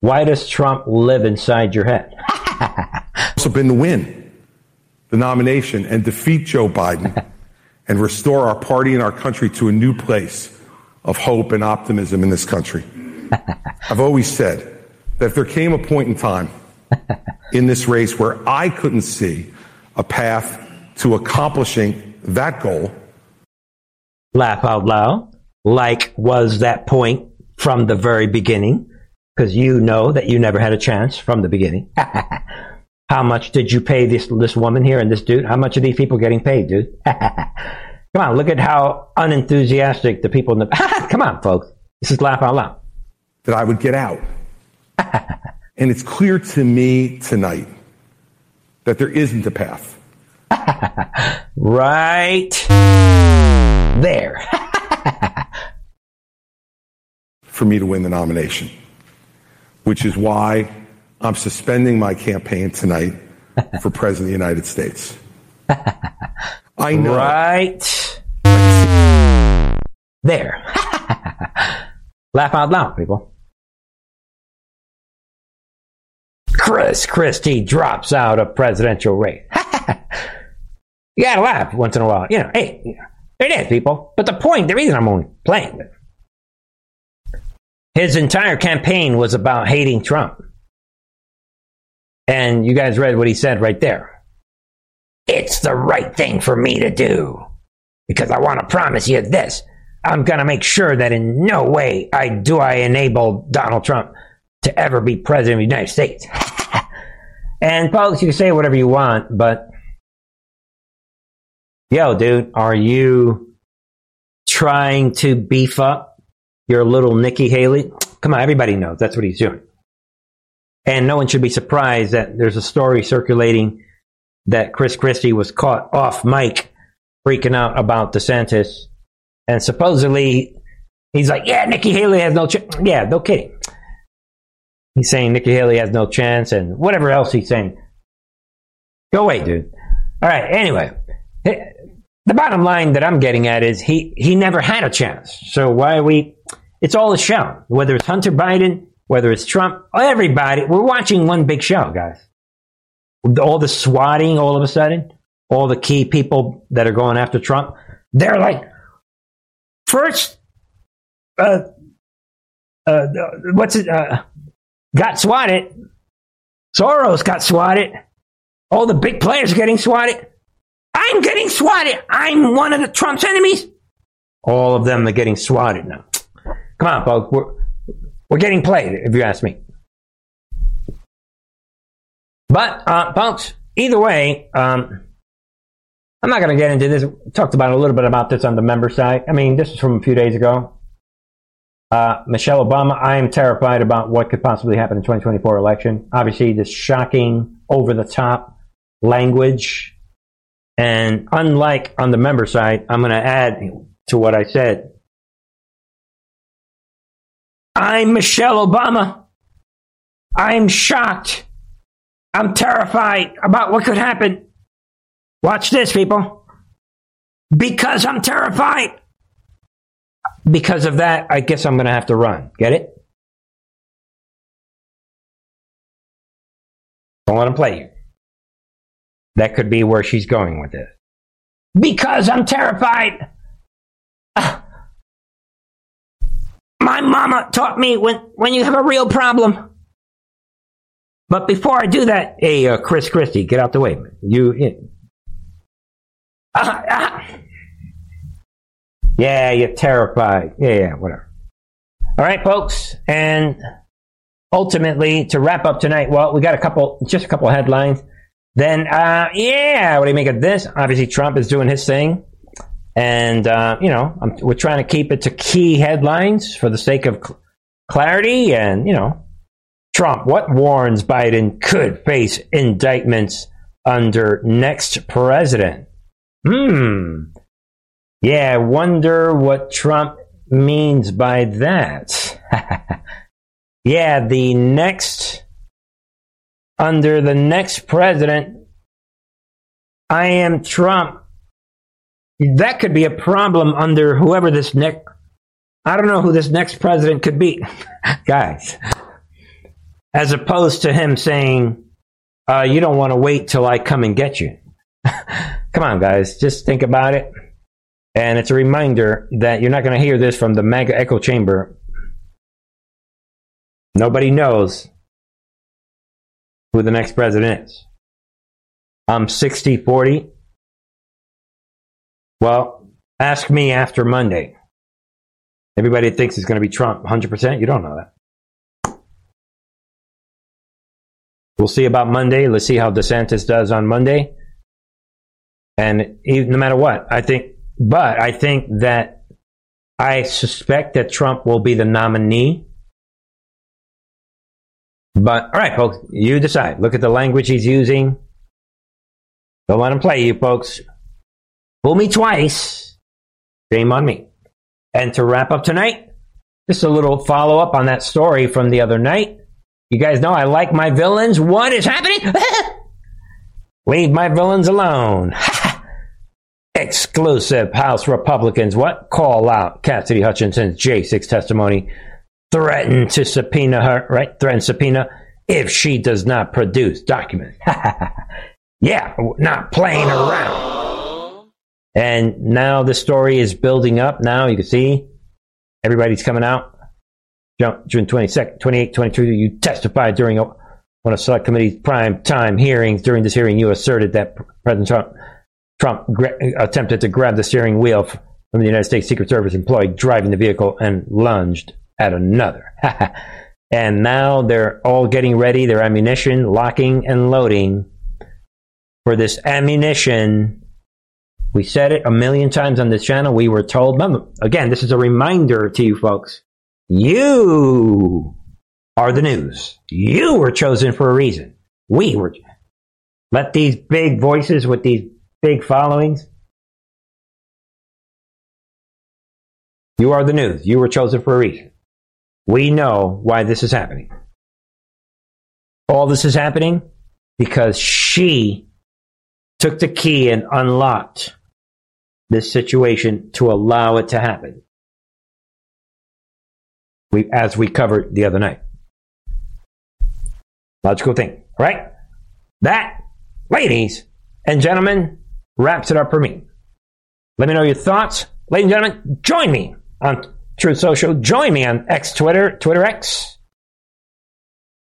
Why does Trump live inside your head? also been to win the nomination and defeat Joe Biden and restore our party and our country to a new place of hope and optimism in this country. I've always said that if there came a point in time in this race where I couldn't see a path to accomplishing that goal, Laugh out loud. Like was that point from the very beginning? Because you know that you never had a chance from the beginning. How much did you pay this this woman here and this dude? How much are these people getting paid, dude? Come on, look at how unenthusiastic the people in the. Come on, folks. This is laugh out loud. that I would get out. and it's clear to me tonight that there isn't a path. Right there. for me to win the nomination, which is why I'm suspending my campaign tonight for President of the United States. I know. Right there. laugh out loud, people. Chris Christie drops out of presidential race. you gotta laugh once in a while. You know, hey, you know, it is, people. But the point, the reason I'm only playing his entire campaign was about hating Trump. And you guys read what he said right there. It's the right thing for me to do. Because I want to promise you this. I'm going to make sure that in no way I do I enable Donald Trump to ever be president of the United States. and folks, you can say whatever you want, but yo, dude, are you trying to beef up your little Nikki Haley? Come on, everybody knows that's what he's doing. And no one should be surprised that there's a story circulating that Chris Christie was caught off mic freaking out about DeSantis. And supposedly he's like, yeah, Nikki Haley has no chance. Yeah, no kidding. He's saying Nikki Haley has no chance and whatever else he's saying. Go away, dude. All right, anyway. The bottom line that I'm getting at is he, he never had a chance. So why are we, it's all a show. Whether it's Hunter Biden, whether it's Trump, everybody, we're watching one big show, guys. All the swatting all of a sudden, all the key people that are going after Trump, they're like, first, uh, uh, what's it, uh, got swatted. Soros got swatted. All the big players are getting swatted. I'm getting swatted. I'm one of the Trump's enemies. All of them are getting swatted now. Come on, folks. We're, getting played, if you ask me. But, uh, folks, either way, um, I'm not going to get into this. We talked about a little bit about this on the member side. I mean, this is from a few days ago. Uh, Michelle Obama, I am terrified about what could possibly happen in 2024 election. Obviously, this shocking, over the top language. And unlike on the member side, I'm going to add to what I said. I'm Michelle Obama. I'm shocked. I'm terrified about what could happen. Watch this, people. Because I'm terrified. Because of that, I guess I'm going to have to run. Get it? Don't let him play you. That could be where she's going with this. Because I'm terrified. Ah. My mama taught me when, when you have a real problem, But before I do that, hey, uh, Chris Christie, get out the way. You, you ah, ah. yeah, you're terrified. Yeah, yeah, whatever. All right, folks, and ultimately to wrap up tonight, well, we got a couple, just a couple headlines. Then, uh, yeah, what do you make of this? Obviously, Trump is doing his thing. And, uh, you know, I'm, we're trying to keep it to key headlines for the sake of cl- clarity. And, you know, Trump, what warns Biden could face indictments under next president? Hmm. Yeah, wonder what Trump means by that. yeah, the next, under the next president, I am Trump. That could be a problem under whoever this next, I don't know who this next president could be. Guys, as opposed to him saying, uh, you don't want to wait till I come and get you. come on, guys, just think about it. And it's a reminder that you're not going to hear this from the MAGA echo chamber. Nobody knows who the next president is. I'm 60 40. Well, ask me after Monday. Everybody thinks it's going to be Trump 100%. You don't know that. We'll see about Monday. Let's see how DeSantis does on Monday. And no matter what, I think but I think that I suspect that Trump will be the nominee. But all right, folks, you decide. Look at the language he's using. Don't let him play you, folks. Fool me twice. Shame on me. And to wrap up tonight, just a little follow up on that story from the other night. You guys know I like my villains. What is happening? Leave my villains alone. exclusive House Republicans what call out Cassidy Hutchinson's J6 testimony, threaten to subpoena her, right? Threaten subpoena if she does not produce documents. yeah, not playing around. And now the story is building up. Now you can see everybody's coming out. June 22nd, 28, 22, you testified during a, one of select committee's prime time hearings. During this hearing, you asserted that President Trump Trump gra- attempted to grab the steering wheel from the United States Secret Service employee driving the vehicle and lunged at another. and now they're all getting ready, their ammunition, locking and loading for this ammunition. We said it a million times on this channel. We were told, again, this is a reminder to you folks. You are the news. You were chosen for a reason. We were. Let these big voices with these big followings. You are the news. You were chosen for a reason. We know why this is happening. All this is happening because she took the key and unlocked this situation to allow it to happen. We, as we covered the other night. Logical thing, right? That, ladies and gentlemen, wraps it up for me. Let me know your thoughts. Ladies and gentlemen, join me on Truth Social. Join me on X Twitter, Twitter X.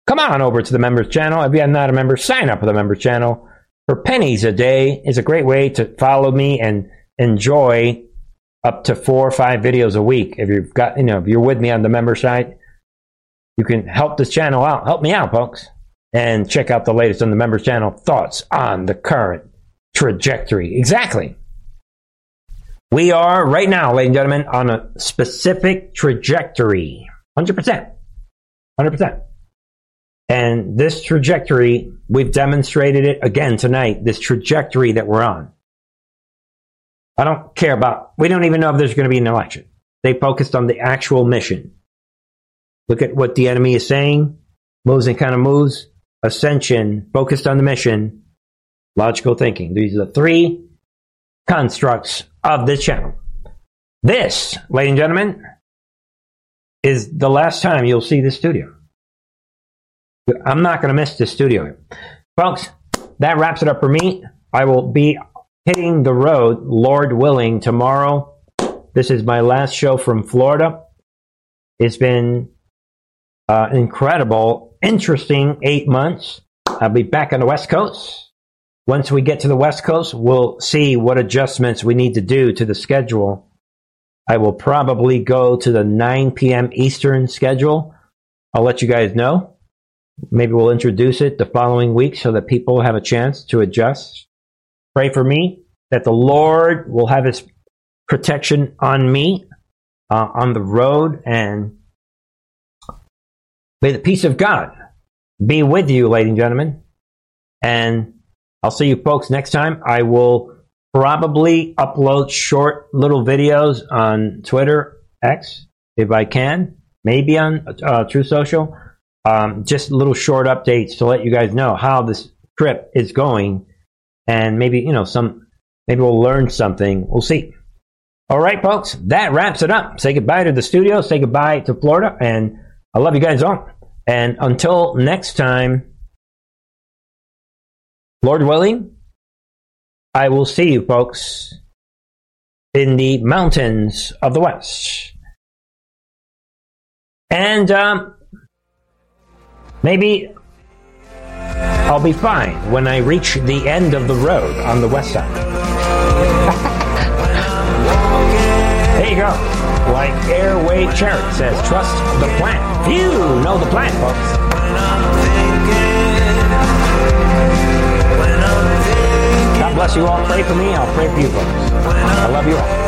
Come on over to the members channel. If you're not a member, sign up for the members channel. For pennies a day is a great way to follow me and enjoy up to four or five videos a week. If you've got, you know, if you're with me on the member site, you can help this channel out. Help me out, folks. And check out the latest on the members channel thoughts on the current trajectory. Exactly. We are right now, ladies and gentlemen, on a specific trajectory. 100%. 100%. And this trajectory, we've demonstrated it again tonight, this trajectory that we're on. I don't care about, we don't even know if there's going to be an election. They focused on the actual mission. Look at what the enemy is saying, moves and kind of moves. Ascension, focused on the mission, logical thinking. These are the three constructs of this channel. This, ladies and gentlemen, is the last time you'll see this studio. I'm not going to miss this studio. Folks, that wraps it up for me. I will be hitting the road, Lord willing, tomorrow. This is my last show from Florida. It's been uh, incredible interesting eight months. I'll be back on the West Coast. Once we get to the West Coast, we'll see what adjustments we need to do to the schedule. I will probably go to the 9 p.m. Eastern schedule. I'll let you guys know. Maybe we'll introduce it the following week so that people have a chance to adjust. Pray for me that the Lord will have his protection on me uh, on the road and may the peace of God be with you, ladies and gentlemen. And I'll see you folks next time. I will probably upload short little videos on Twitter, X, if I can, maybe on uh, Truth Social. Um, just little short updates to let you guys know how this trip is going, and maybe you know some, maybe we'll learn something. We'll see. All right, folks, that wraps it up. Say goodbye to the studio. Say goodbye to Florida, and I love you guys all. And until next time, Lord willing, I will see you folks in the mountains of the West. And um, maybe I'll be fine when I reach the end of the road on the west side. there you go. Like Airway Cherry says, trust the plant. Few know the plant, folks. God bless you all. Pray for me. I'll pray for you folks. I love you all.